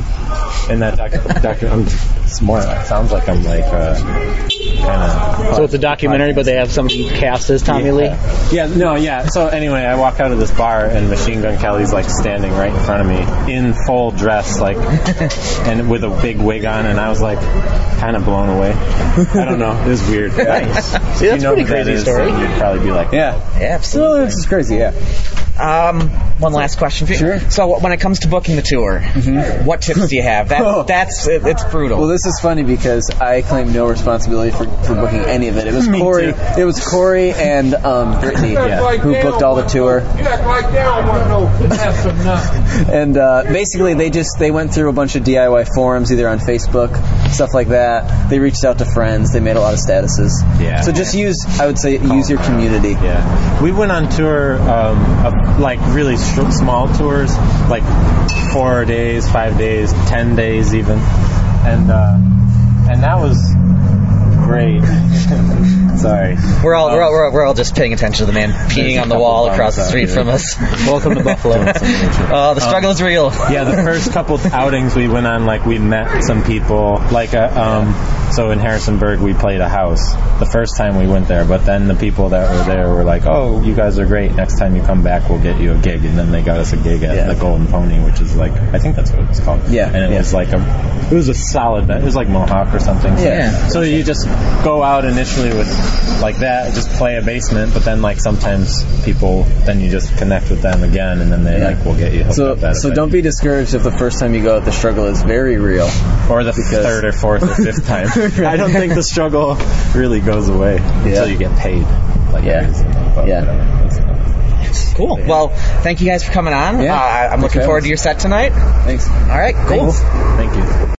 in that doc- document. It's more. It sounds like I'm like uh, kind of. So it's a documentary, but they have somebody cast as Tommy Lee. Yeah, no, yeah. So anyway, I walk out of this bar and Machine Gun Kelly's like standing right in front of me in full dress, like, and with a big wig on, and I was like, kind of blown away. I don't know, it was weird. Nice. See, that's a pretty crazy story. You'd probably be like, Yeah. Oh, yeah, Well, absolutely. this is crazy. Yeah. Um, one last question for you. Sure. So when it comes to booking the tour, what tips do you have? That, that's it, it's brutal. Well, this is funny because I claim no responsibility for, for booking any of it. It was Me Corey. too. It was Corey and um, Brittany who booked all the tour. And uh, basically, they just they went through a bunch of DIY forums, either on Facebook, stuff like that. They reached out to friends. They made a lot of statuses. Yeah. So just use, I would say, use your community. Yeah, we went on tour, um, of, like really sh- small tours, like four days, five days, ten days even, and uh, and that was great. Sorry. we're all we're all, we're all we're all just paying attention to the man peeing on the wall across the street from us. Welcome to Buffalo. Oh, the struggle is real. yeah, the first couple outings we went on, like we met some people, like a um, So in Harrisonburg, we played a house the first time we went there, but then the people that were there were like, "Oh, you guys are great. Next time you come back, we'll get you a gig." And then they got us a gig at Yeah. the Golden Pony, which is like I think that's what it's called. Yeah, and it yeah. was like a it was a solid band. It was like Mohawk or something. So, Yeah. So you just go out initially with like that, just play a basement, but then like sometimes people then you just connect with them again, and then they Yeah. like will get you hooked So, up. At so it. don't be discouraged if the first time you go out, the struggle is very real. or the because- third or fourth or fifth time. I don't think the struggle really goes away until you get paid. Like Yeah. everything. Yeah. whatever. That's- Cool. Well, thank you guys for coming on. Yeah. Uh, I'm Thanks looking for forward to your set tonight. Thanks. All right, cool. Thanks. Thank you.